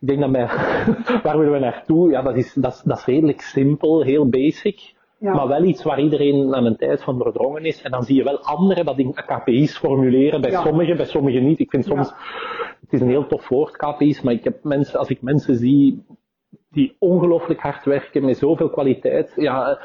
Ik denk dat mij, waar willen we naartoe? Ja, dat is, dat, dat is redelijk simpel, heel basic. Ja. Maar wel iets waar iedereen aan een tijd van doordrongen is. En dan zie je wel anderen dat in KPI's formuleren. Bij Ja. sommigen, bij sommigen niet. Ik vind soms, het is een heel tof woord, KPI's, maar ik heb mensen, als ik mensen zie die ongelooflijk hard werken met zoveel kwaliteit, ja,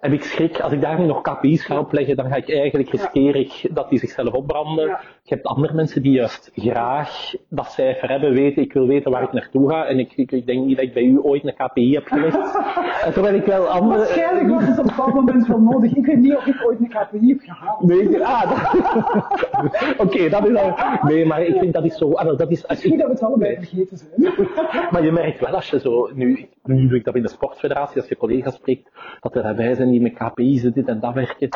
heb ik schrik, als ik daar nu nog KPI's ga opleggen, dan ga ik eigenlijk riskeer ik dat die zichzelf opbranden. Ja. Je hebt andere mensen die juist graag dat cijfer hebben, weten, ik wil weten waar ik naartoe ga. En ik, ik, ik denk niet dat ik bij u ooit een KPI heb gelegd. En Terwijl ik wel andere... Waarschijnlijk was het op een bepaald moment wel nodig. Ik weet niet of ik ooit een KPI heb gehaald. Nee, ik- ah, dat- Oké, dat is al... Nee, maar ik vind dat is zo... ah, wel, dat is, als Misschien ik, dat we het allebei vergeten zijn. maar je merkt wel als je zo... Nu, nu doe ik dat in de sportfederatie, als je collega's spreekt, dat er daarbij zijn die met KPI's dit en dat werken.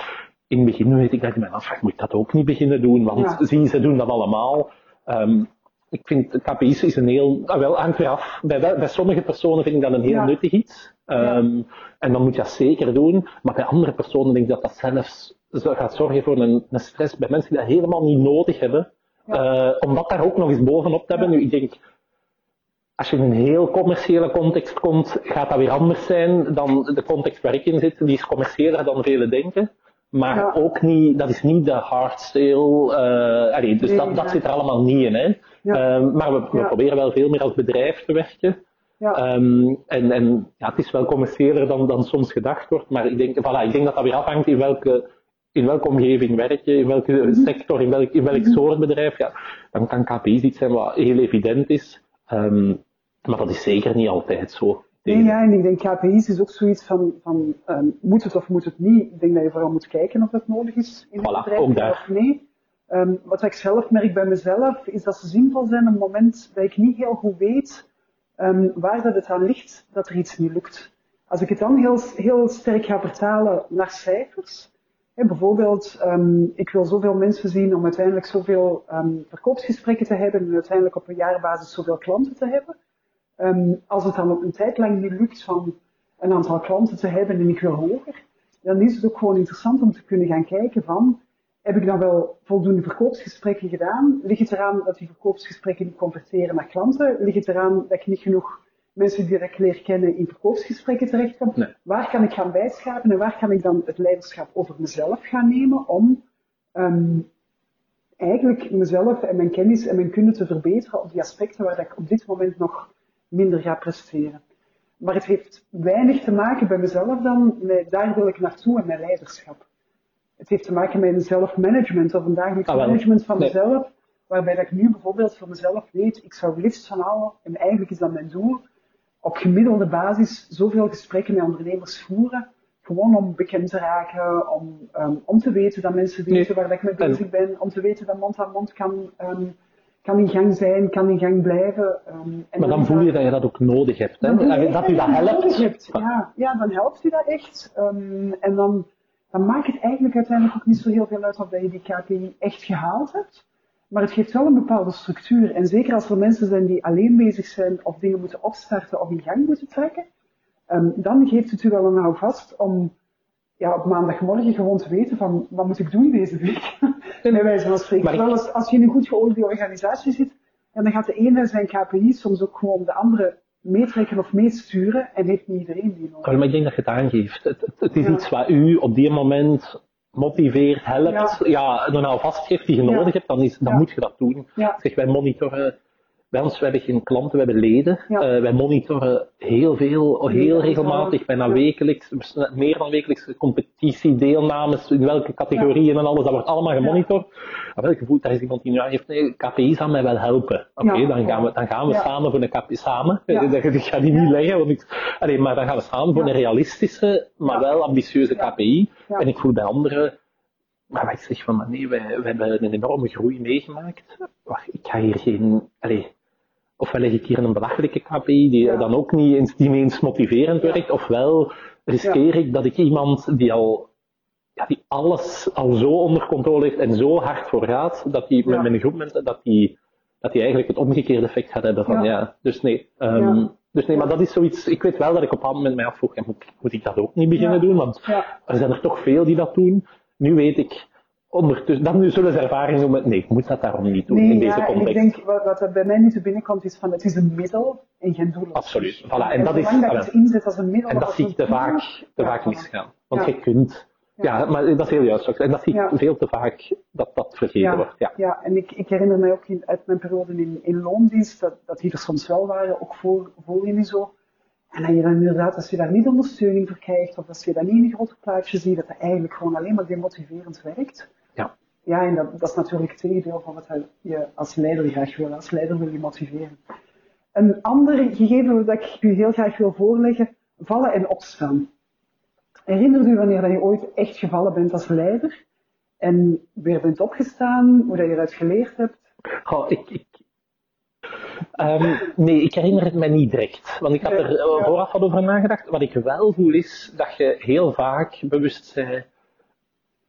In het begin weet ik dat ik me afvraag, moet ik dat ook niet beginnen doen? Want Ja. zie, ze doen dat allemaal. Ehm, ik vind KPI's is een heel... Ah, wel, hangt weer af. Bij, bij sommige personen vind ik dat een heel Ja. nuttig iets. Ehm, En dan moet je dat zeker doen. Maar bij andere personen denk ik dat dat zelfs gaat zorgen voor een, een stress bij mensen die dat helemaal niet nodig hebben. Eh, om dat daar ook nog eens bovenop te hebben. Nu, ik denk, als je in een heel commerciële context komt, gaat dat weer anders zijn dan de context waar ik in zit. Die is commerciëler dan velen denken. Maar Ja. ook niet, dat is niet de hard sale. eh, allee, dus Nee, dat, zit er allemaal niet in. Hè. Ja. Ehm, maar we, we Ja. proberen wel veel meer als bedrijf te werken. Ja. Ehm, en en ja, het is wel commerciëler dan, dan soms gedacht wordt, maar ik denk, voilà, ik denk dat dat weer afhangt in welke, in welke omgeving werk je, in welke Mhm. sector, in welk, in welk soort bedrijf. Ja, dan kan KPI's iets zijn wat heel evident is, Ehm, maar dat is zeker niet altijd zo. Nee, ja, en ik denk KPI's is ook zoiets van, van ehm, moet het of moet het niet. Ik denk dat je vooral moet kijken of dat nodig is in het Voilà, bedrijf, ook ja daar. of nee. Ehm, wat ik zelf merk bij mezelf, is dat ze zinvol zijn op het moment dat ik niet heel goed weet ehm, waar dat het aan ligt dat er iets niet lukt. Als ik het dan heel, heel sterk ga vertalen naar cijfers, hè, bijvoorbeeld, ik wil zoveel mensen zien om uiteindelijk zoveel verkoopsgesprekken te hebben en uiteindelijk op een jaarbasis zoveel klanten te hebben. Ehm, als het dan op een tijd lang niet lukt van een aantal klanten te hebben en ik wil hoger, dan is het ook gewoon interessant om te kunnen gaan kijken van, heb ik dan wel voldoende verkoopsgesprekken gedaan? Ligt het eraan dat die verkoopsgesprekken niet converteren naar klanten? Ligt het eraan dat ik niet genoeg mensen die ik leer kennen in verkoopsgesprekken terechtkom? Nee. Waar kan ik gaan bijschaven en waar kan ik dan het leiderschap over mezelf gaan nemen om ehm, eigenlijk mezelf en mijn kennis en mijn kunde te verbeteren op die aspecten waar ik op dit moment nog minder ga presteren. Maar het heeft weinig te maken bij mezelf dan, met daar wil ik naartoe en mijn leiderschap. Het heeft te maken met een zelfmanagement of een dagelijks Ah, management van Nee. mezelf, waarbij dat ik nu bijvoorbeeld voor mezelf weet, ik zou liefst van allen, en eigenlijk is dat mijn doel, op gemiddelde basis zoveel gesprekken met ondernemers voeren, gewoon om bekend te raken, om, ehm, om te weten dat mensen Nee. weten waar dat ik mee bezig ben, om te weten dat mond aan mond kan, ehm, kan in gang zijn, kan in gang blijven. ehm, en Maar dan voel je dat je dat ook nodig hebt. Hè? je dat u dat je helpt. hebt. Ja, ja, dan helpt u dat echt. Ehm, en dan, dan maakt het eigenlijk uiteindelijk ook niet zo heel veel uit of dat je die KPI echt gehaald hebt. Maar het geeft wel een bepaalde structuur. En zeker als er mensen zijn die alleen bezig zijn of dingen moeten opstarten of in gang moeten trekken, ehm, dan geeft het u wel een houvast om ja, op maandagmorgen gewoon te weten van wat moet ik doen deze week. Bij wijze van spreken. Maar ik- als, als je in een goed geoliede organisatie zit, ja, dan gaat de ene zijn KPI soms ook gewoon de andere meetrekken of meesturen en heeft niet iedereen die nodig. Maar ik denk dat je het aangeeft. Het, het, het is Ja. iets wat u op die moment motiveert, helpt, ja, er nou vastgeeft die je Ja. nodig hebt, dan, is, dan moet je dat doen. Zeg, wij monitoren, bij ons, we hebben geen klanten, we hebben leden. Ja. Eh, wij monitoren heel veel, heel regelmatig, bijna Ja. wekelijks, meer dan wekelijks, competitiedeelnames, in welke categorieën en alles, dat wordt allemaal gemonitord. Maar wel het gevoel, daar is iemand die nu aangeeft, nee, KPI's aan mij wel helpen. Oké, Ja. dan gaan we, dan gaan we Ja. samen voor een KPI, samen, Ja. ik ga die niet leggen, want ik, allee, maar dan gaan we samen voor Ja. een realistische, maar Ja. wel ambitieuze Ja. KPI. Ja. En ik voel bij anderen, maar ik zeg van, nee, wij, wij hebben een enorme groei meegemaakt. Wacht, ik ga hier geen, allee, ofwel leg ik hier een belachelijke KPI die Ja. dan ook niet eens, die niet eens motiverend Ja. werkt, ofwel riskeer ik dat ik iemand die al ja, die alles al zo onder controle heeft en zo hard voor gaat, dat die met mijn groep mensen, dat die, dat die eigenlijk het omgekeerde effect gaat hebben van, Ja. dus nee. ehm. Dus nee, maar dat is zoiets, ik weet wel dat ik op een bepaald moment mij afvroeg, moet, moet ik dat ook niet beginnen doen, want er zijn er toch veel die dat doen. Nu weet ik, ondertussen, dan zullen ze ervaring doen met, nee, ik moet dat daarom niet doen in deze en ik context. denk wat, wat er bij mij nu te binnenkomt is van het is een middel en geen doel. Absoluut. Voilà, en dat is- dat het inzet als een middel En dat zie ik te vaak, te vaak misgaan. Want Ja. je kunt, ja. maar dat is heel juist. En dat zie ik veel te vaak, dat dat vergeten wordt. Ja. ja, en ik, ik herinner mij ook in, uit mijn periode in, in loondienst dat, dat die er soms wel waren, ook voor, voor jullie zo. En dat je dan inderdaad, als je daar niet ondersteuning voor krijgt, of als je dat niet in een groter plaatje ziet, dat dat eigenlijk gewoon alleen maar demotiverend werkt. Ja. En dat, dat is natuurlijk het tegendeel van wat je als leider graag wil. Als leider wil je motiveren. Een ander gegeven dat ik u heel graag wil voorleggen, vallen en opstaan. Herinner u wanneer dat je ooit echt gevallen bent als leider en weer bent opgestaan, hoe dat je eruit geleerd hebt? Oh, ik, ik, Ehm, nee, ik herinner het mij niet direct. Want ik had er uh, vooraf wat over nagedacht. Wat ik wel voel is dat je heel vaak bewust bent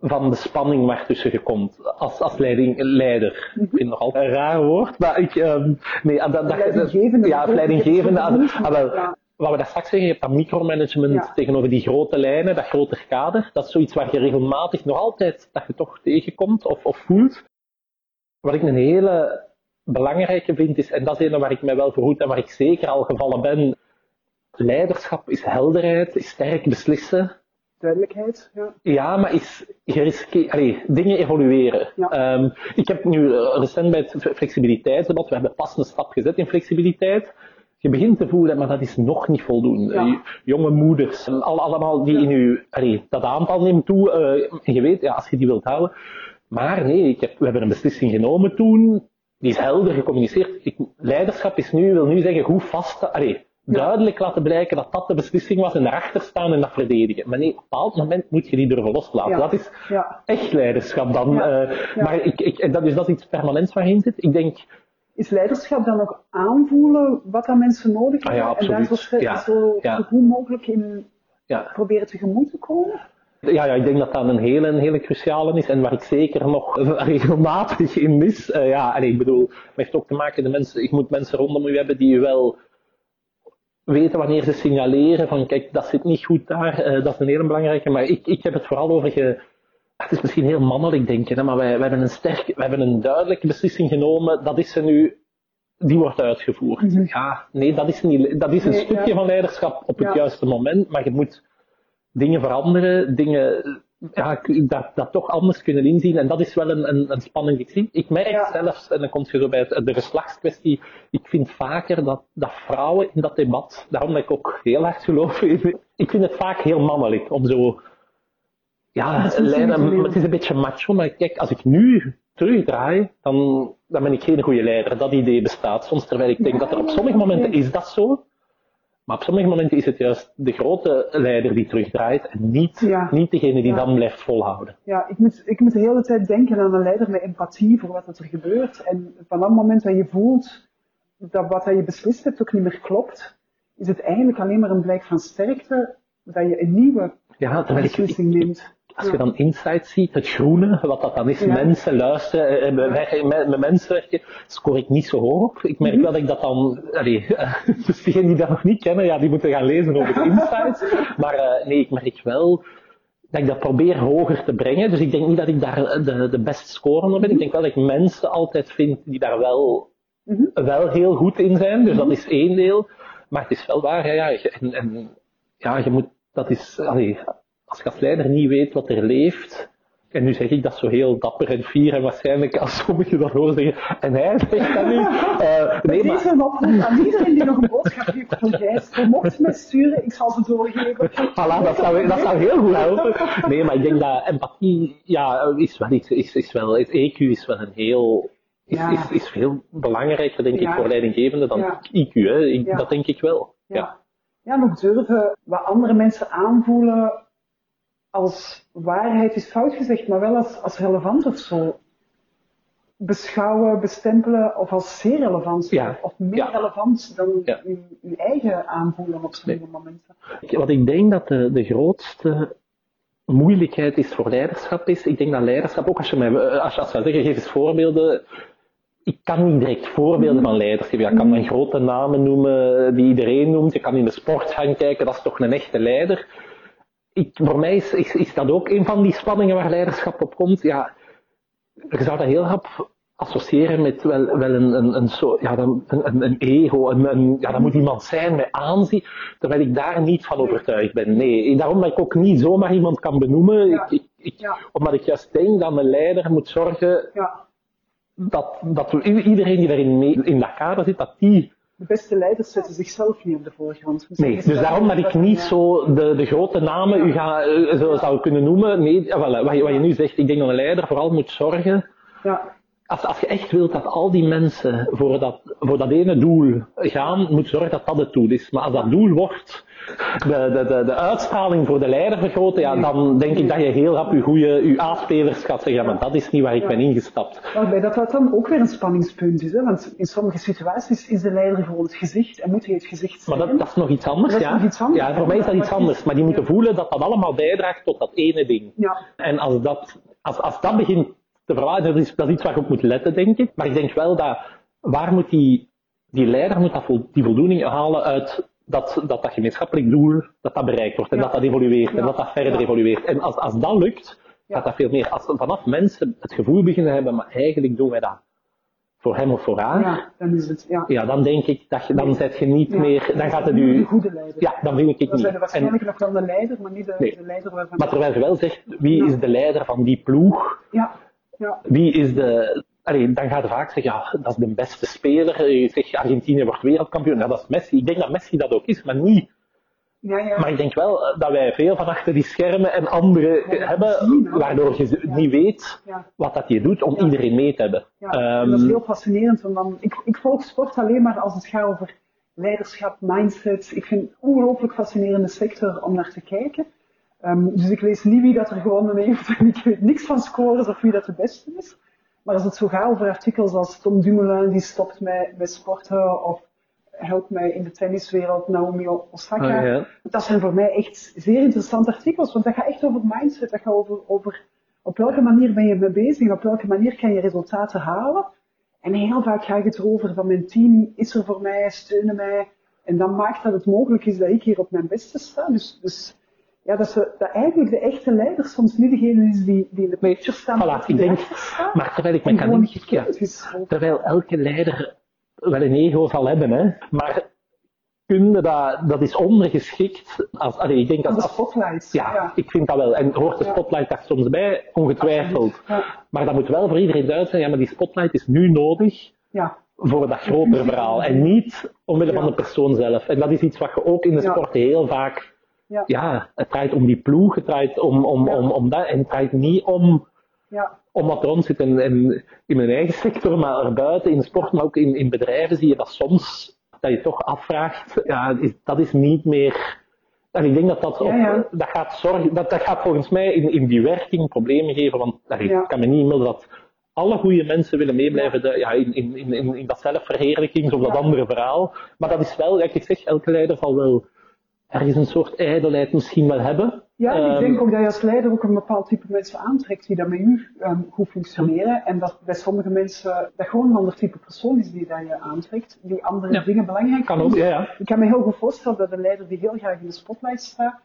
van de spanning waar tussen je komt. Als, als leiding, leider. Ik vind het nog altijd een raar woord. Maar ik, um, nee, dat, dat, leidinggevende. Ja, leidinggevende. Ah, wel, wat we daar straks zeggen, je hebt dat micromanagement ja. tegenover die grote lijnen, dat groter kader. Dat is zoiets waar je regelmatig nog altijd, dat je toch tegenkomt of, of voelt. Wat ik een hele belangrijke vind is, en dat is een waar ik mij wel verhoed en waar ik zeker al gevallen ben, leiderschap is helderheid, is sterk beslissen. Duidelijkheid, ja. Ja, maar is geriskeerd, dingen evolueren. Ja. Um, ik heb nu uh, recent bij het flexibiliteitsdebat, we hebben pas een stap gezet in flexibiliteit. Je begint te voelen, maar dat is nog niet voldoende. Ja. Jonge moeders, al, allemaal die in allee, dat aantal neemt toe, uh, je weet, ja, als je die wilt houden. Maar nee, ik heb, we hebben een beslissing genomen toen, die is helder gecommuniceerd. Ik, leiderschap is nu, wil nu zeggen, hoe vast, allee, duidelijk laten blijken dat dat de beslissing was en daarachter staan en dat verdedigen. Maar nee, op een bepaald moment moet je die durven loslaten. Ja. Dat is Ja. echt leiderschap dan. Ja. eh. Maar ik, ik, dat, dus dat is iets permanents waarin zit. Ik denk, Is leiderschap dan ook aanvoelen wat dat mensen nodig hebben? Ah ja, en daar zo, goed mogelijk in ja, proberen tegemoet te komen? Ja, ja, ik denk dat dat een hele, een hele cruciale is en waar ik zeker nog regelmatig in mis. Eh, ja, en ik bedoel, het heeft ook te maken, de mensen, ik moet mensen rondom u hebben die wel weten wanneer ze signaleren van kijk, dat zit niet goed daar, eh, dat is een hele belangrijke, maar ik, ik heb het vooral over ge, het is misschien heel mannelijk denken, hè, maar wij, wij, hebben een sterk, wij hebben een duidelijke beslissing genomen, dat is er nu, die wordt uitgevoerd. Mhm. Ja, nee, dat is, niet, dat is een Nee, stukje ja. van leiderschap op het Ja. juiste moment, maar je moet dingen veranderen, dingen ja, dat, dat toch anders kunnen inzien. En dat is wel een, een, een spanning die ik zie. Ik merk Ja. zelfs, en dan kom je zo bij het, de geslachtskwestie, ik vind vaker dat, dat vrouwen in dat debat, daarom dat ik ook heel hard geloof in, ik vind het vaak heel mannelijk om zo, ja, leiden, het is een beetje macho, maar kijk, als ik nu terugdraai, dan, dan ben ik geen goede leider. Dat idee bestaat soms, terwijl ik denk Ja, dat er op sommige momenten is dat zo. Maar op sommige momenten is het juist de grote leider die terugdraait en niet, Ja. niet degene die Ja. dan blijft volhouden. Ja, ik moet, ik moet de hele tijd denken aan een leider met empathie voor wat er gebeurt. En van dat moment dat je voelt dat wat je beslist hebt ook niet meer klopt, is het eigenlijk alleen maar een blijk van sterkte dat je een nieuwe Ja, terwijl ik, beslissing neemt. als je dan insight ziet, het groene, wat dat dan is, Ja. mensen luisteren, eh, eh, met, met mensen werken, scoor ik niet zo hoog op. Ik merk Mhm. wel dat ik dat dan, allee, dus diegenen die dat nog niet kennen, ja, die moeten gaan lezen over insights. Maar eh, nee, ik merk wel dat ik dat probeer hoger te brengen. Dus ik denk niet dat ik daar de, de best scoren op ben. Ik denk wel dat ik mensen altijd vind die daar wel, Mhm. wel heel goed in zijn. Dus dat is één deel. Maar het is wel waar, ja, ja, en, en ja, je moet, dat is, allee, als je als leider niet weet wat er leeft, en nu zeg ik dat zo heel dapper en fier, en waarschijnlijk als sommigen dat horen zeggen, en hij zegt dat nu, eh, nee, Deze maar, oproep aan iedereen die nog een boodschap heeft voor Gijs. Mocht mij sturen, ik zal ze doorgeven. voilà, dat zou, dat zou heel goed helpen. Nee, maar ik denk dat empathie, ja, is wel iets, is, is wel, is, EQ is wel een heel, is, Ja. is, is veel belangrijker, denk ik, voor leidinggevenden dan Ja. IQ, hè. Ik, dat denk ik wel. Ja. Ja. ook durven wat andere mensen aanvoelen als waarheid is fout gezegd, maar wel als, als relevant of zo. Beschouwen, bestempelen of als zeer relevant. Ja. Of meer Ja. relevant dan Ja. uw, uw eigen aanvoelen op sommige momenten. Wat ik denk dat de, de grootste moeilijkheid is voor leiderschap is, ik denk dat leiderschap, ook als je mij, eh, als je, als zeggen, geef eens voorbeelden, ik kan niet direct voorbeelden van leiders geven. Ik kan dan grote namen noemen die iedereen noemt, je kan in de sport gaan kijken, dat is toch een echte leider. Ik, voor mij is, is, is dat ook een van die spanningen waar leiderschap op komt. Ja, je zou dat heel rap associëren met wel, wel een, een, een, zo, ja, dan- een, een, een ego. Een, een, ja, dat moet iemand zijn met aanzien, terwijl ik daar niet van overtuigd ben. Nee, daarom dat ik ook niet zomaar iemand kan benoemen. Ja. Ik, ik, Ja. Omdat ik juist denk dat een leider moet zorgen Ja, dat, dat iedereen die daarin mee, in dat kader zit, dat die de beste leiders zetten zichzelf niet op de voorgrond. Nee, dus daarom dat ik niet zo de, de grote namen u ga, eh, zo zou kunnen noemen. Nee, eh, wel, wat, je, wat je nu zegt, ik denk dat een leider vooral moet zorgen. Ja, Als, als je echt wilt dat al die mensen voor dat, voor dat ene doel gaan, moet zorgen dat dat het doel is. Maar als dat doel wordt de, de, de, de uitstraling voor de leider vergroten, ja, dan denk ik dat je heel rap je goede je A-spelers gaat zeggen, ja, maar dat is niet waar ik ben ingestapt. waarbij dat, dat dan ook weer een spanningspunt is. Hè? Want in sommige situaties is de leider gewoon het gezicht en moet hij het gezicht Maar zijn. dat, dat is nog iets anders, Dat is ja. nog iets anders. Ja, voor mij is dat iets anders. Maar die moeten voelen dat dat allemaal bijdraagt tot dat ene ding. Ja, En als dat, als, als dat begint te verwaardigen, dat is, dat is iets waar je op moet letten, denk ik. Maar ik denk wel dat, waar moet die, die leider moet dat vol- die voldoening halen uit dat, dat dat gemeenschappelijk doel, dat dat bereikt wordt en Ja. dat dat evolueert en Ja. dat dat verder Ja. evolueert. En als, als dat lukt, Ja. gaat dat veel meer. Als vanaf mensen het gevoel beginnen hebben, maar eigenlijk doen wij dat voor hem of voor haar, ja, ja, dan is het, ja. dan denk ik dat je, dan zet je niet Ja. meer, dan gaat het Niet u, Een goede leider. ja, dan vind ik het Dan zijn niet. En, waarschijnlijk nog wel de leider, maar niet de, Nee. de leider waarvan... maar terwijl je wel zegt, wie is de leider van die ploeg? Ja, ja, Wie is de. Allee, dan gaat vaak zeggen, ja, dat is de beste speler. Je zegt, Argentinië wordt wereldkampioen. Ja, dat is Messi. Ik denk dat Messi dat ook is, maar niet. ja, ja. Maar ik denk wel eh, dat wij veel van achter die schermen en anderen hebben, waardoor je niet weet wat dat je doet om iedereen mee te hebben. Dat is Ehm, heel fascinerend. Want dan, ik, ik volg sport alleen maar als het gaat over leiderschap, mindset. Ik vind het een ongelooflijk fascinerende sector om naar te kijken. Ehm, dus ik lees niet wie dat er gewonnen heeft. En ik weet niks van scores of wie dat de beste is. Maar als het zo gaat over artikels als Tom Dumoulin die stopt met, met sporten of helpt mij in de tenniswereld Naomi Osaka. Oh, ja. Dat zijn voor mij echt zeer interessante artikels, want dat gaat echt over mindset. Dat gaat over, over op welke manier ben je mee bezig op welke manier kan je resultaten halen. En heel vaak gaat het erover van mijn team is er voor mij, steunen mij. En dan maakt dat het mogelijk is dat ik hier op mijn beste sta. Dus, dus ja, dat, ze, dat eigenlijk de echte leider soms niet degene is die, die in de picture voilà, die ik denk- maar terwijl ik me kan is. terwijl elke leider wel een ego zal hebben, hè. Maar kunde dat, dat is ondergeschikt. Als, allee, ik denk de als, spotlight. Ja, ik vind dat wel. En hoort de spotlight daar soms bij? Ongetwijfeld. Ja. Maar dat moet wel voor iedereen duidelijk zijn, ja, maar die spotlight is nu nodig ja. voor dat grotere verhaal. En niet omwille van Ja. de persoon zelf. En dat is iets wat je ook in de Ja. sport heel vaak... Ja. Ja, het draait om die ploeg, het draait om, om, Ja. om, om dat. En het draait niet om, ja. om wat er rond zit. En, en in mijn eigen sector, maar erbuiten, in sport, maar ook in, in bedrijven, zie je dat soms, dat je toch afvraagt, ja, is, dat is niet meer... En ik denk dat dat, Ja, ja. dat gaat zorgen, dat, dat gaat volgens mij in, in die werking problemen geven, want Ja. ik kan me niet inbeelden dat alle goede mensen willen meeblijven de, ja, in, in, in, in, dat zelfverheerlijkings of dat Ja. andere verhaal. Maar dat is wel, ik zeg, elke leider zal wel ergens een soort ijdelheid misschien wel hebben. Ja, en ik Ehm, denk ook dat je als leider ook een bepaald type mensen aantrekt die dat met u ehm, goed functioneren. En dat bij sommige mensen dat gewoon een ander type persoon is die dat je aantrekt, die andere Ja. dingen belangrijk Kan ook, vindt. ja, ja. Ik kan me heel goed voorstellen dat een leider die heel graag in de spotlight staat,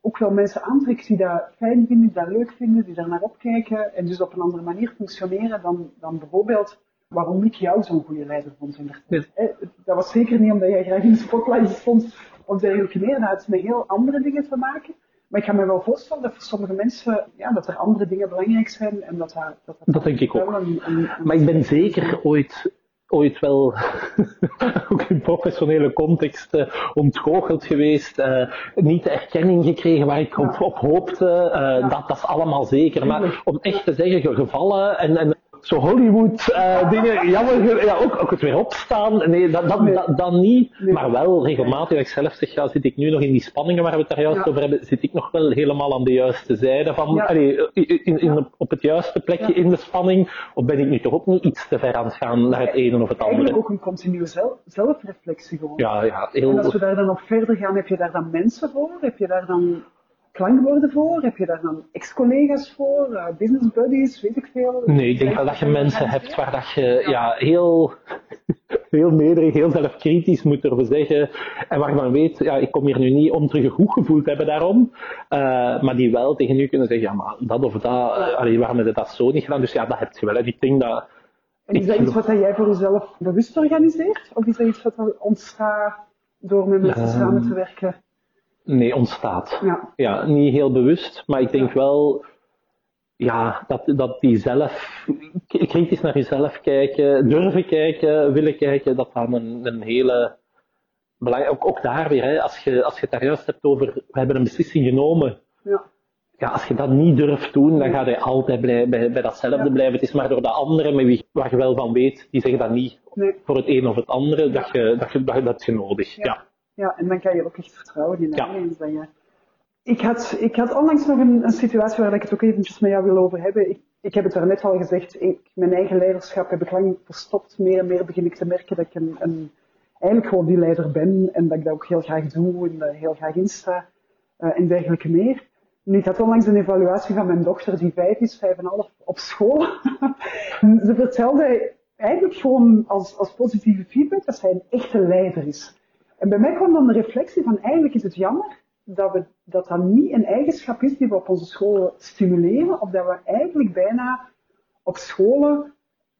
ook wel mensen aantrekt die dat fijn vinden, die dat leuk vinden, die daar naar opkijken en dus op een andere manier functioneren dan, dan bijvoorbeeld waarom ik jou zo'n goede leider vond. in der tijd. Dat was zeker niet omdat jij graag in de spotlight stond of dergelijke meer. Dat had met heel andere dingen te maken. Maar ik kan me wel voorstellen dat voor sommige mensen ja, dat er andere dingen belangrijk zijn en dat dat, dat, Dat denk ik ook. een- een- een- Maar ik ben zeker ooit, ooit wel, ook in professionele context, eh, ontgoocheld geweest. eh, niet de erkenning gekregen waar ik op, Ja. op hoopte. eh, dat, dat is allemaal zeker. Maar om echt te zeggen, ge- gevallen en, en zo Hollywood eh, dingen, jammer, ja, ook, ook het weer opstaan. Nee, dat, dat, Nee. dat, dat niet. Nee. Maar wel regelmatig, ik zelf zeg, ja, zit ik nu nog in die spanningen waar we het daar juist Ja. over hebben, zit ik nog wel helemaal aan de juiste zijde van, Ja. allee, in, in, in- op het juiste plekje Ja. in de spanning, of ben ik nu toch ook niet iets te ver aan het gaan naar het ene of het Eigenlijk andere? ook een continue zelf, zelfreflectie gewoon. Ja, ja, En als we heel, daar dan op verder gaan, heb je daar dan mensen voor? Heb je daar dan klankwoorden voor? Heb je daar dan ex-collega's voor? eh, business buddies? Weet ik veel? nee, ik denk wel dat je mensen hebt waar dat je ja, heel, heel nederig, heel zelfkritisch moet durven zeggen, en waarvan weet, ja, ik kom hier nu niet om terug een goed gevoel te hebben daarom, eh, maar die wel tegen u kunnen zeggen, ja, maar dat of dat, allee, waarom heb je dat zo niet gedaan? Dus ja, dat heb je wel. En ik denk dat, En is dat iets wat jij voor jezelf bewust organiseert? Of is dat iets wat ontstaat door met mensen samen te werken? Nee, ontstaat. Ja, Ja, niet heel bewust, maar ik denk wel, ja, dat, dat die zelf kritisch naar jezelf kijken, durven kijken, willen kijken, dat dan een, een hele belangrijk, ook, ook daar weer, hè, als, je, als je het daar juist hebt over, we hebben een beslissing genomen. Ja. Ja, als je dat niet durft doen, dan ga je altijd blij, bij, bij datzelfde Ja. blijven. Het is maar door de anderen, met wie, waar je wel van weet, die zeggen dat niet Nee. voor het een of het andere, dat, je, dat, je, dat, je- dat je nodig. Ja. Ja. Ja, en dan kan je ook echt vertrouwen in Ja. Ik had, ik had onlangs nog een, een situatie waar ik het ook eventjes met jou wil over hebben. Ik, ik heb het daar net al gezegd, ik, mijn eigen leiderschap heb ik lang verstopt. Meer en meer begin ik te merken dat ik een, een, eigenlijk gewoon die leider ben en dat ik dat ook heel graag doe en daar heel graag in sta eh, en dergelijke meer. Nu, ik had onlangs een evaluatie van mijn dochter die vijf is, vijf en half, op school. Ze vertelde eigenlijk gewoon als, als positieve feedback dat zij een echte leider is. En bij mij kwam dan de reflectie van eigenlijk is het jammer dat, we, dat dat niet een eigenschap is die we op onze scholen stimuleren, of dat we eigenlijk bijna op scholen,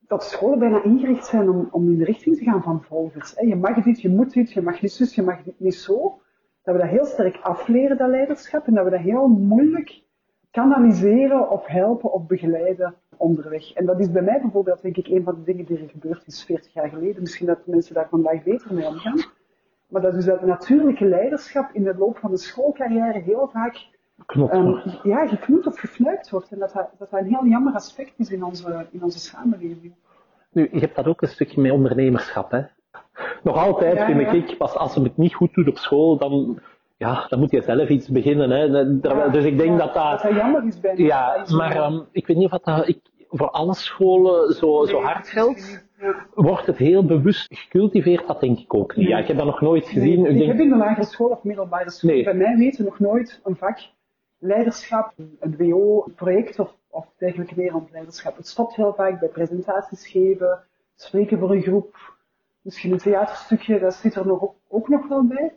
dat scholen bijna ingericht zijn om, om in de richting te gaan van volgers. Je mag dit, je moet dit, je mag niet zus, je mag dit niet zo. Dat we dat heel sterk afleren, dat leiderschap, en dat we dat heel moeilijk kanaliseren of helpen of begeleiden onderweg. En dat is bij mij bijvoorbeeld, denk ik, een van de dingen die er gebeurd is 40 jaar geleden. Misschien dat mensen daar vandaag beter mee omgaan. Maar dat is dat natuurlijke leiderschap in de loop van de schoolcarrière heel vaak Klopt. um, ja, geknoet of gefnuikt wordt. En dat dat, dat dat een heel jammer aspect is in onze, in onze samenleving. Nu, je hebt dat ook een stukje met ondernemerschap, hè. Nog altijd Ja, vind ja. ik, pas als ze het niet goed doet op school, dan, ja, dan moet je zelf iets beginnen, hè. Ja, Dus ik denk dat dat... Dat dat jammer is bij Ja, maar ehm, ik weet niet of dat ik, voor alle scholen zo, zo hard geldt. Wordt het heel bewust gecultiveerd? Dat denk ik ook niet. Ja, ik heb dat nog nooit gezien. Nee, ik denk, heb in de lagere school of middelbare school Nee. bij mij weten nog nooit een vak leiderschap, een WO, een project of, of dergelijke meer rond leiderschap. Het stopt heel vaak bij presentaties geven, spreken voor een groep, misschien een theaterstukje, dat zit er nog, ook- nog wel bij.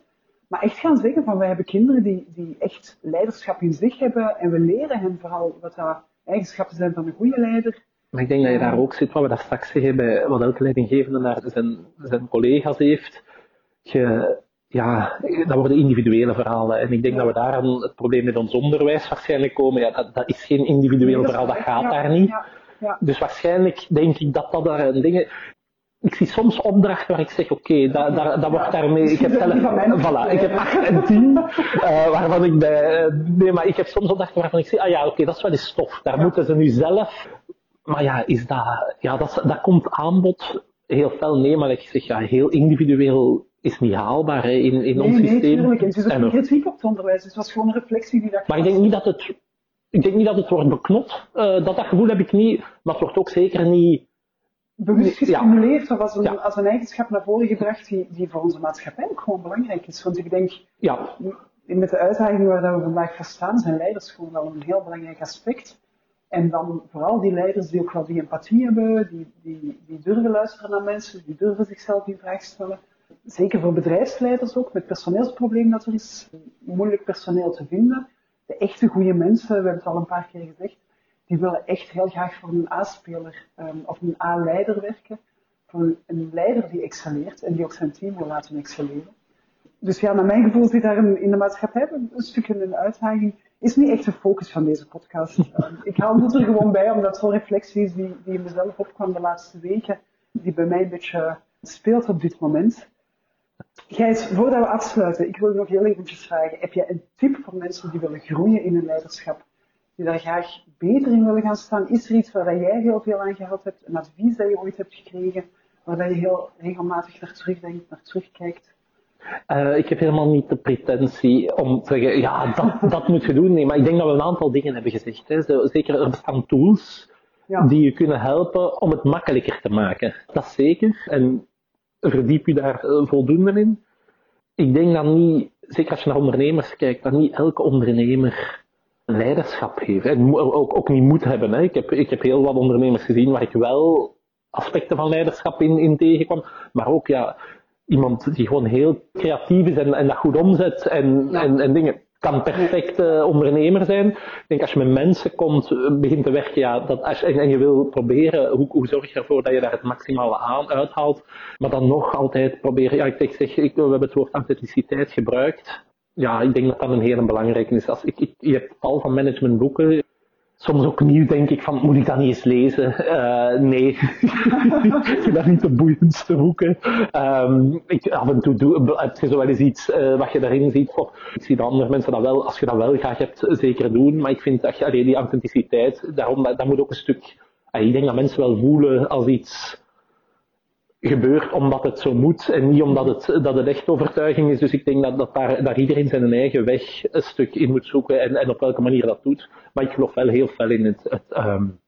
Maar echt gaan zeggen van wij hebben kinderen die, die echt leiderschap in zich hebben en we leren hen vooral wat dat eigenschappen zijn van een goede leider. Maar ik denk dat je daar ook zit, wat we daar straks zeggen, bij wat elke leidinggevende naar zijn, zijn collega's heeft. Je, ja, dat worden individuele verhalen. En ik denk dat we daar aan het probleem met ons onderwijs waarschijnlijk komen. Ja, dat, dat is geen individueel verhaal, dat gaat ja, daar niet. Ja, ja. Dus waarschijnlijk denk ik dat dat daar een ding Ik zie soms opdrachten waar ik zeg, oké, dat, dat, dat wordt daarmee... Ik heb zelf... Voilà, ik heb 8 en 10, eh, waarvan ik bij... nee, maar ik heb soms opdrachten waarvan ik zeg, ah ja, oké, dat is wel eens stof. Daar moeten ze nu zelf... Maar ja, is dat... Ja, dat, dat komt aanbod heel fel. Nee, maar ik zeg, ja, heel individueel is niet haalbaar hè, in, in ons Nee, nee, systeem. tuurlijk. Het is ook een kritiek op het onderwijs. Dus het was gewoon een reflectie die dat maar ik denk niet dat het... Ik denk niet dat het wordt beknot. Eh, dat, dat gevoel heb ik niet. Maar het wordt ook zeker niet... bewust Ja. gestimuleerd of als een, Ja. als een eigenschap naar voren gebracht die, die voor onze maatschappij ook gewoon belangrijk is. Want ik denk, Ja, met de uitdagingen waar we vandaag voor staan, zijn leiders gewoon wel een heel belangrijk aspect. En dan vooral die leiders die ook wel die empathie hebben, die, die, die durven luisteren naar mensen, die durven zichzelf in vraag stellen. Zeker voor bedrijfsleiders ook, met personeelsprobleem dat er is, moeilijk personeel te vinden. De echte goede mensen, we hebben het al een paar keer gezegd, die willen echt heel graag voor een A-speler ehm, of een A-leider werken. Voor een, leider die excelleert en die ook zijn team wil laten excelleren. Dus ja, naar mijn gevoel zit daar in de maatschappij een, een stukje een uitdaging. Is niet echt de focus van deze podcast. Ehm, ik haal het er gewoon bij, omdat het zo'n reflectie is die, die in mezelf opkwam de laatste weken. Die bij mij een beetje speelt op dit moment. Gijs, voordat we afsluiten, ik wil je nog heel eventjes vragen. Heb je een tip voor mensen die willen groeien in hun leiderschap? Die daar graag beter in willen gaan staan? Is er iets waar jij heel veel aan gehad hebt? Een advies dat je ooit hebt gekregen? Waar je heel regelmatig naar terugdenkt, naar terugkijkt? Eh, ik heb helemaal niet de pretentie om te zeggen, ja, dat, dat moet je doen. Nee, maar ik denk dat we een aantal dingen hebben gezegd. Hè. Zo, zeker, er bestaan tools Ja. die je kunnen helpen om het makkelijker te maken. Dat is zeker. En verdiep je daar eh, voldoende in. Ik denk dat niet, zeker als je naar ondernemers kijkt, dat niet elke ondernemer leiderschap heeft. En ook, ook niet moet hebben. Hè. Ik, heb, ik heb heel wat ondernemers gezien waar ik wel aspecten van leiderschap in, in tegenkwam. Maar ook ja, iemand die gewoon heel creatief is en, en dat goed omzet en, Ja. en, en dingen. Kan perfect eh, ondernemer zijn. Ik denk als je met mensen komt, eh, begint te werken, ja, dat als, en, en je wil proberen, hoe, hoe zorg je ervoor dat je daar het maximale aan uithaalt, maar dan nog altijd proberen, ja, ik zeg, zeg ik, we hebben het woord authenticiteit gebruikt. Ja, ik denk dat dat een hele belangrijke is. Als ik, ik, je hebt tal van managementboeken, soms ook nieuw denk ik van, moet ik dat niet eens lezen? Uh, nee, ik vind dat niet de boeiendste boeken. Um, ik, af en toe doe, heb je zo wel eens iets uh, wat je daarin ziet. Of, ik zie dat andere mensen dat wel, als je dat wel graag hebt, zeker doen. Maar ik vind dat je die authenticiteit, daarom, dat, moet ook een stuk, uh, ik denk dat mensen wel voelen als iets gebeurt omdat het zo moet en niet omdat het, dat het echt overtuiging is. Dus ik denk dat, dat daar, daar iedereen zijn eigen weg een stuk in moet zoeken en, en op welke manier dat doet. Maar ik geloof wel heel fel in het, het um,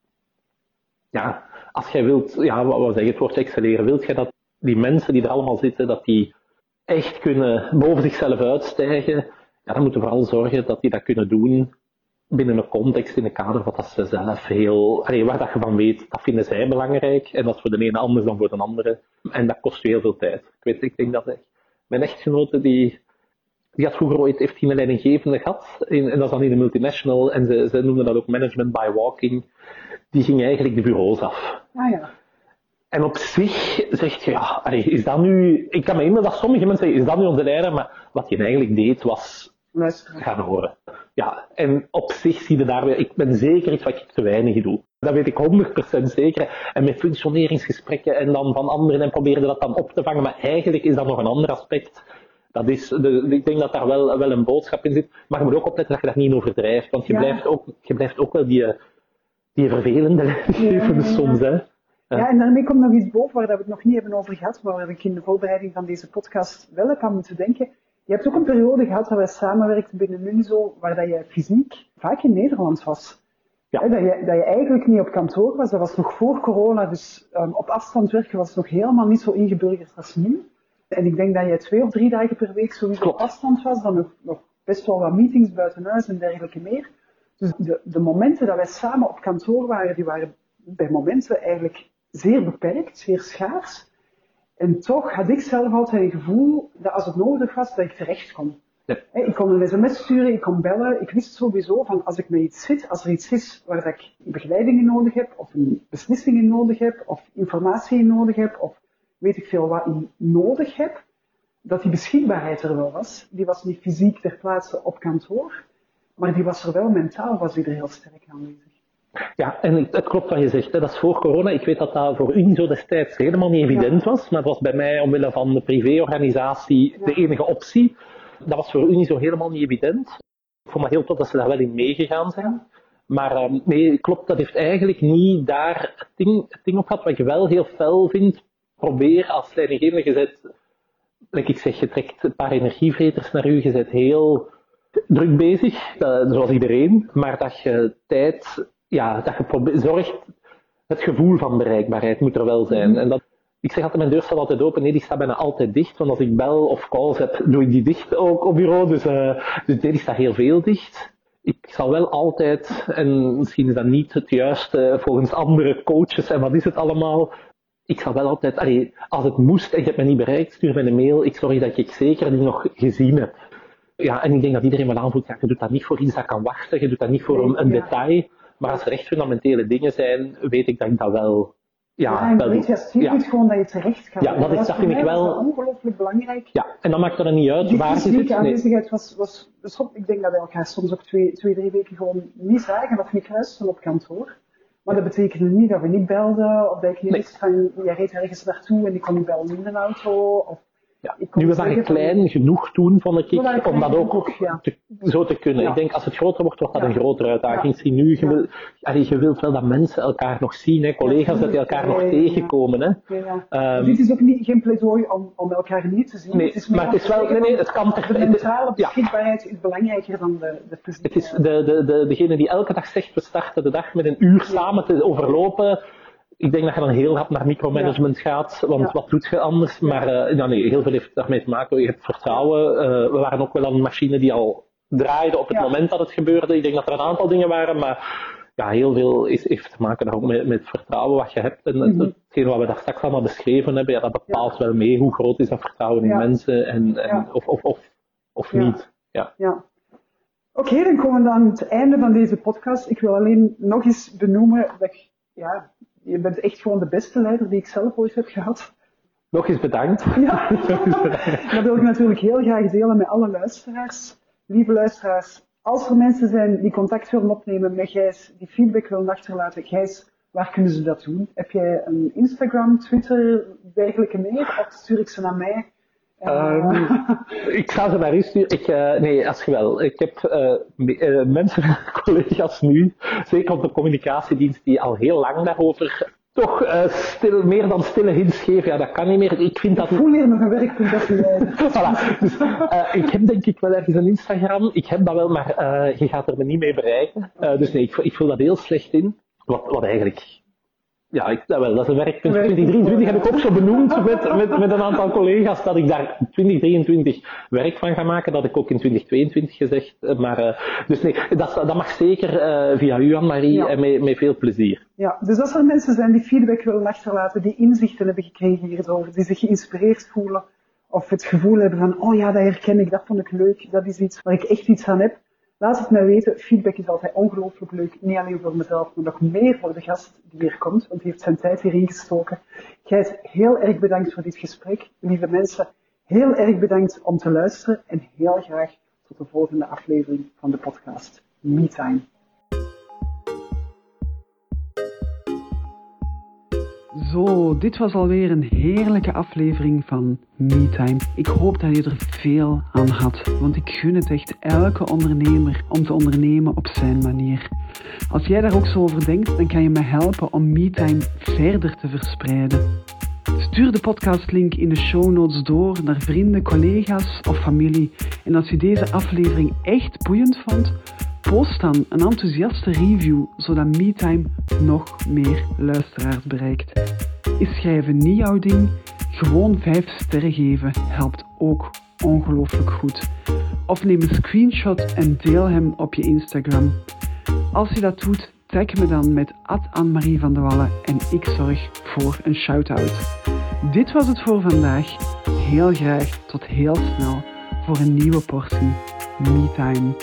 ja, als jij wilt, ja, wat we zeggen, het woord excelleren, wilt jij dat die mensen die er allemaal zitten, dat die echt kunnen boven zichzelf uitstijgen, ja, dan moeten we vooral zorgen dat die dat kunnen doen binnen een context, in een kader wat dat ze zelf heel, allee, waar dat je van weet, dat vinden zij belangrijk. En dat is voor de ene anders dan voor de andere. En dat kost je heel veel tijd. Ik weet, ik denk dat echt, mijn echtgenote die, die had vroeger ooit, heeft een leidinggevende gehad. In, en dat is dan in de multinational. En ze, ze noemden dat ook management by walking. Die ging eigenlijk de bureaus af. Ah ja. En op zich zegt je, ja, allee, is dat nu, ik kan me herinneren dat sommige mensen zeggen, is dat nu onze leider? Maar wat hij eigenlijk deed was Luisteren. gaan horen. Ja, en op zich zie je daar weer, ik ben zeker iets wat ik te weinig doe. Dat weet ik 100% zeker. En met functioneringsgesprekken en dan van anderen en proberen dat dan op te vangen. Maar eigenlijk is dat nog een ander aspect. Dat is de, ik denk dat daar wel, wel een boodschap in zit. Maar je moet ook opletten dat je daar niet overdrijft. Want je, Ja. blijft, ook, je blijft ook wel die, die vervelende Ja, ja. soms. Hè. Ja, en daarmee komt nog iets boven waar we het nog niet hebben over gehad, maar waar ik in de voorbereiding van deze podcast wel heb aan moeten denken. Je hebt ook een periode gehad waar wij samenwerkten binnen Unizo, waar dat je fysiek vaak in Nederland was. Ja. Dat, je, dat je eigenlijk niet op kantoor was, dat was nog voor corona, dus um, op afstand werken was nog helemaal niet zo ingeburgerd als nu. En ik denk dat je twee of drie dagen per week sowieso op afstand was, dan nog, nog best wel wat meetings buiten huis en dergelijke meer. Dus de, de momenten dat wij samen op kantoor waren, die waren bij momenten eigenlijk zeer beperkt, zeer schaars. En toch had ik zelf altijd het gevoel dat als het nodig was, dat ik terecht kon. Ja. Ik kon een sms sturen, ik kon bellen. Ik wist sowieso van als ik met iets zit, als er iets is waar dat ik begeleiding in nodig heb, of een beslissing in nodig heb, of informatie in nodig heb, of weet ik veel wat in nodig heb, dat die beschikbaarheid er wel was. Die was niet fysiek ter plaatse op kantoor, maar die was er wel mentaal, was die er heel sterk aanwezig. Ja, en het klopt wat je zegt. Hè. Dat is voor corona. Ik weet dat dat voor u zo destijds helemaal niet evident was. Maar het was bij mij, omwille van de privéorganisatie, Ja. de enige optie. Dat was voor u niet zo helemaal niet evident. Ik vond het heel tof dat ze daar wel in meegegaan zijn. Maar ehm, nee, klopt, dat heeft eigenlijk niet daar het ding, het ding op gehad. Wat ik wel heel fel vind, probeer als leidinggevende, je zet, like ik zeg, je trekt een paar energievreters naar u, je bent heel druk bezig, eh, zoals iedereen, maar dat je tijd, ja, dat je zorgt, het gevoel van bereikbaarheid moet er wel zijn. En dat, ik zeg altijd, mijn deur staat altijd open, nee, die staat bijna altijd dicht, want als ik bel of calls heb, doe ik die dicht ook op bureau, dus, eh dus die staat heel veel dicht. Ik zal wel altijd, en misschien is dat niet het juiste volgens andere coaches en wat is het allemaal, ik zal wel altijd, allee, als het moest en je hebt me niet bereikt, stuur me een mail, ik zorg dat ik zeker die nog gezien heb. Ja, en ik denk dat iedereen wel aanvoelt, ja, je doet dat niet voor iets dat kan wachten, je doet dat niet voor een, detail, maar als er echt fundamentele dingen zijn, weet ik dat ik dat wel, ja, Ja, wel weet je, Ja. gewoon dat je terecht kan. Ja, dat is- was dat vind ik wel- was dat ongelooflijk belangrijk. Ja, en dan maakt het er niet uit Die waar zit. Nee. aanwezigheid was, was beschopt. Ik denk dat wij elkaar soms ook twee, twee, drie weken gewoon niet zagen of niet kruisten op kantoor. Maar dat betekende niet dat we niet belden, of dat ik niet Nee. wist van, jij reed ergens naartoe en ik kon niet bellen in de auto. Of Ja. ik Nu we waren klein genoeg toen, vond ik, waren om dat ook genoeg, ja. te- zo te kunnen. Ik denk, als het groter wordt, wordt dat een grotere uitdaging. Zie nu, je, wil, allee, je wilt wel dat mensen elkaar nog zien, hè, collega's, dat die elkaar nog tegenkomen. Hè. Ja. Ehm, Dit is ook niet, geen pleidooi om, om elkaar niet te zien. Nee, het is meer maar het is wel- nee, nee, het kan ter- De mentale beschikbaarheid is belangrijker dan de, de fysieke. Het is de, de, de, degene die elke dag zegt, we starten de dag met een uur samen te overlopen. Ik denk dat je dan heel hard naar micromanagement gaat, want Ja. wat doet je anders? Maar eh, nee, heel veel heeft daarmee te maken. Je hebt vertrouwen. Eh, we waren ook wel aan een machine die al draaide op het Ja. moment dat het gebeurde. Ik denk dat er een aantal dingen waren, maar ja, heel veel is, heeft te maken daar ook met, met vertrouwen wat je hebt. En het- Mhm. hetgeen wat we daar straks allemaal beschreven hebben, ja, dat bepaalt wel mee hoe groot is dat vertrouwen in mensen en, en, of, of, of, of niet. Ja. Ja. Oké, dan komen we aan het einde van deze podcast. Ik wil alleen nog eens benoemen dat ik, ja, je bent echt gewoon de beste leider die ik zelf ooit heb gehad. Nog eens bedankt. Ja. Dat wil ik natuurlijk heel graag delen met alle luisteraars. Lieve luisteraars, Als er mensen zijn die contact willen opnemen met Gijs, die feedback willen achterlaten, Gijs, waar kunnen ze dat doen? Heb jij een Instagram, Twitter, dergelijke meer? Of stuur ik ze naar mij? Um, ik ga ze naar u sturen. Ik, uh, nee, als je wel. Ik heb uh, mensen, collega's nu, zeker op de communicatiedienst, die al heel lang daarover toch stil, meer dan stille hints geven. Ja, dat kan niet meer. Ik vind dat... Ik voel hier nog een werkpunt dat je voilà. Dus, ik heb denk ik wel ergens een Instagram. Ik heb dat wel, maar je gaat er me niet mee bereiken. dus nee, ik, ik voel dat heel slecht in. Wat, wat eigenlijk ja, ik, dat wel, dat is een werkpunt. 2023 heb ik ook zo benoemd met, met, met een aantal collega's dat ik daar 2023 werk van ga maken. Dat ik ook in 2022 gezegd. Eh, maar, uh, dus nee, dat, dat mag zeker uh, via u, Anne-Marie, ja. en met, met veel plezier. Ja, dus als er mensen zijn die feedback willen achterlaten, die inzichten hebben gekregen hierover, die zich geïnspireerd voelen, of het gevoel hebben van, oh ja, dat herken ik, dat vond ik leuk, dat is iets waar ik echt iets aan heb, Laat het mij weten. Feedback is altijd ongelooflijk leuk. Niet alleen voor mezelf, maar nog meer voor de gast die hier komt, want die heeft zijn tijd hierin gestoken. Gijs, heel erg bedankt voor dit gesprek. Lieve mensen, heel erg bedankt om te luisteren en heel graag tot de volgende aflevering van de podcast MeTime. Zo, dit was alweer een heerlijke aflevering van MeTime. Ik hoop dat je er veel aan had, want ik gun het echt elke ondernemer om te ondernemen op zijn manier. Als jij daar ook zo over denkt, dan kan je me helpen om MeTime verder te verspreiden. Stuur de podcastlink in de show notes door naar vrienden, collega's of familie. En als je deze aflevering echt boeiend vond, Post dan een enthousiaste review, zodat MeTime nog meer luisteraars bereikt. Is schrijven niet jouw ding? Gewoon 5 sterren geven helpt ook ongelooflijk goed. Of neem een screenshot en deel hem op je Instagram. Als je dat doet, tag me dan met Anne-Marie van der Wallen en ik zorg voor een shout-out. Dit was het voor vandaag. Heel graag tot heel snel voor een nieuwe portie MeTime.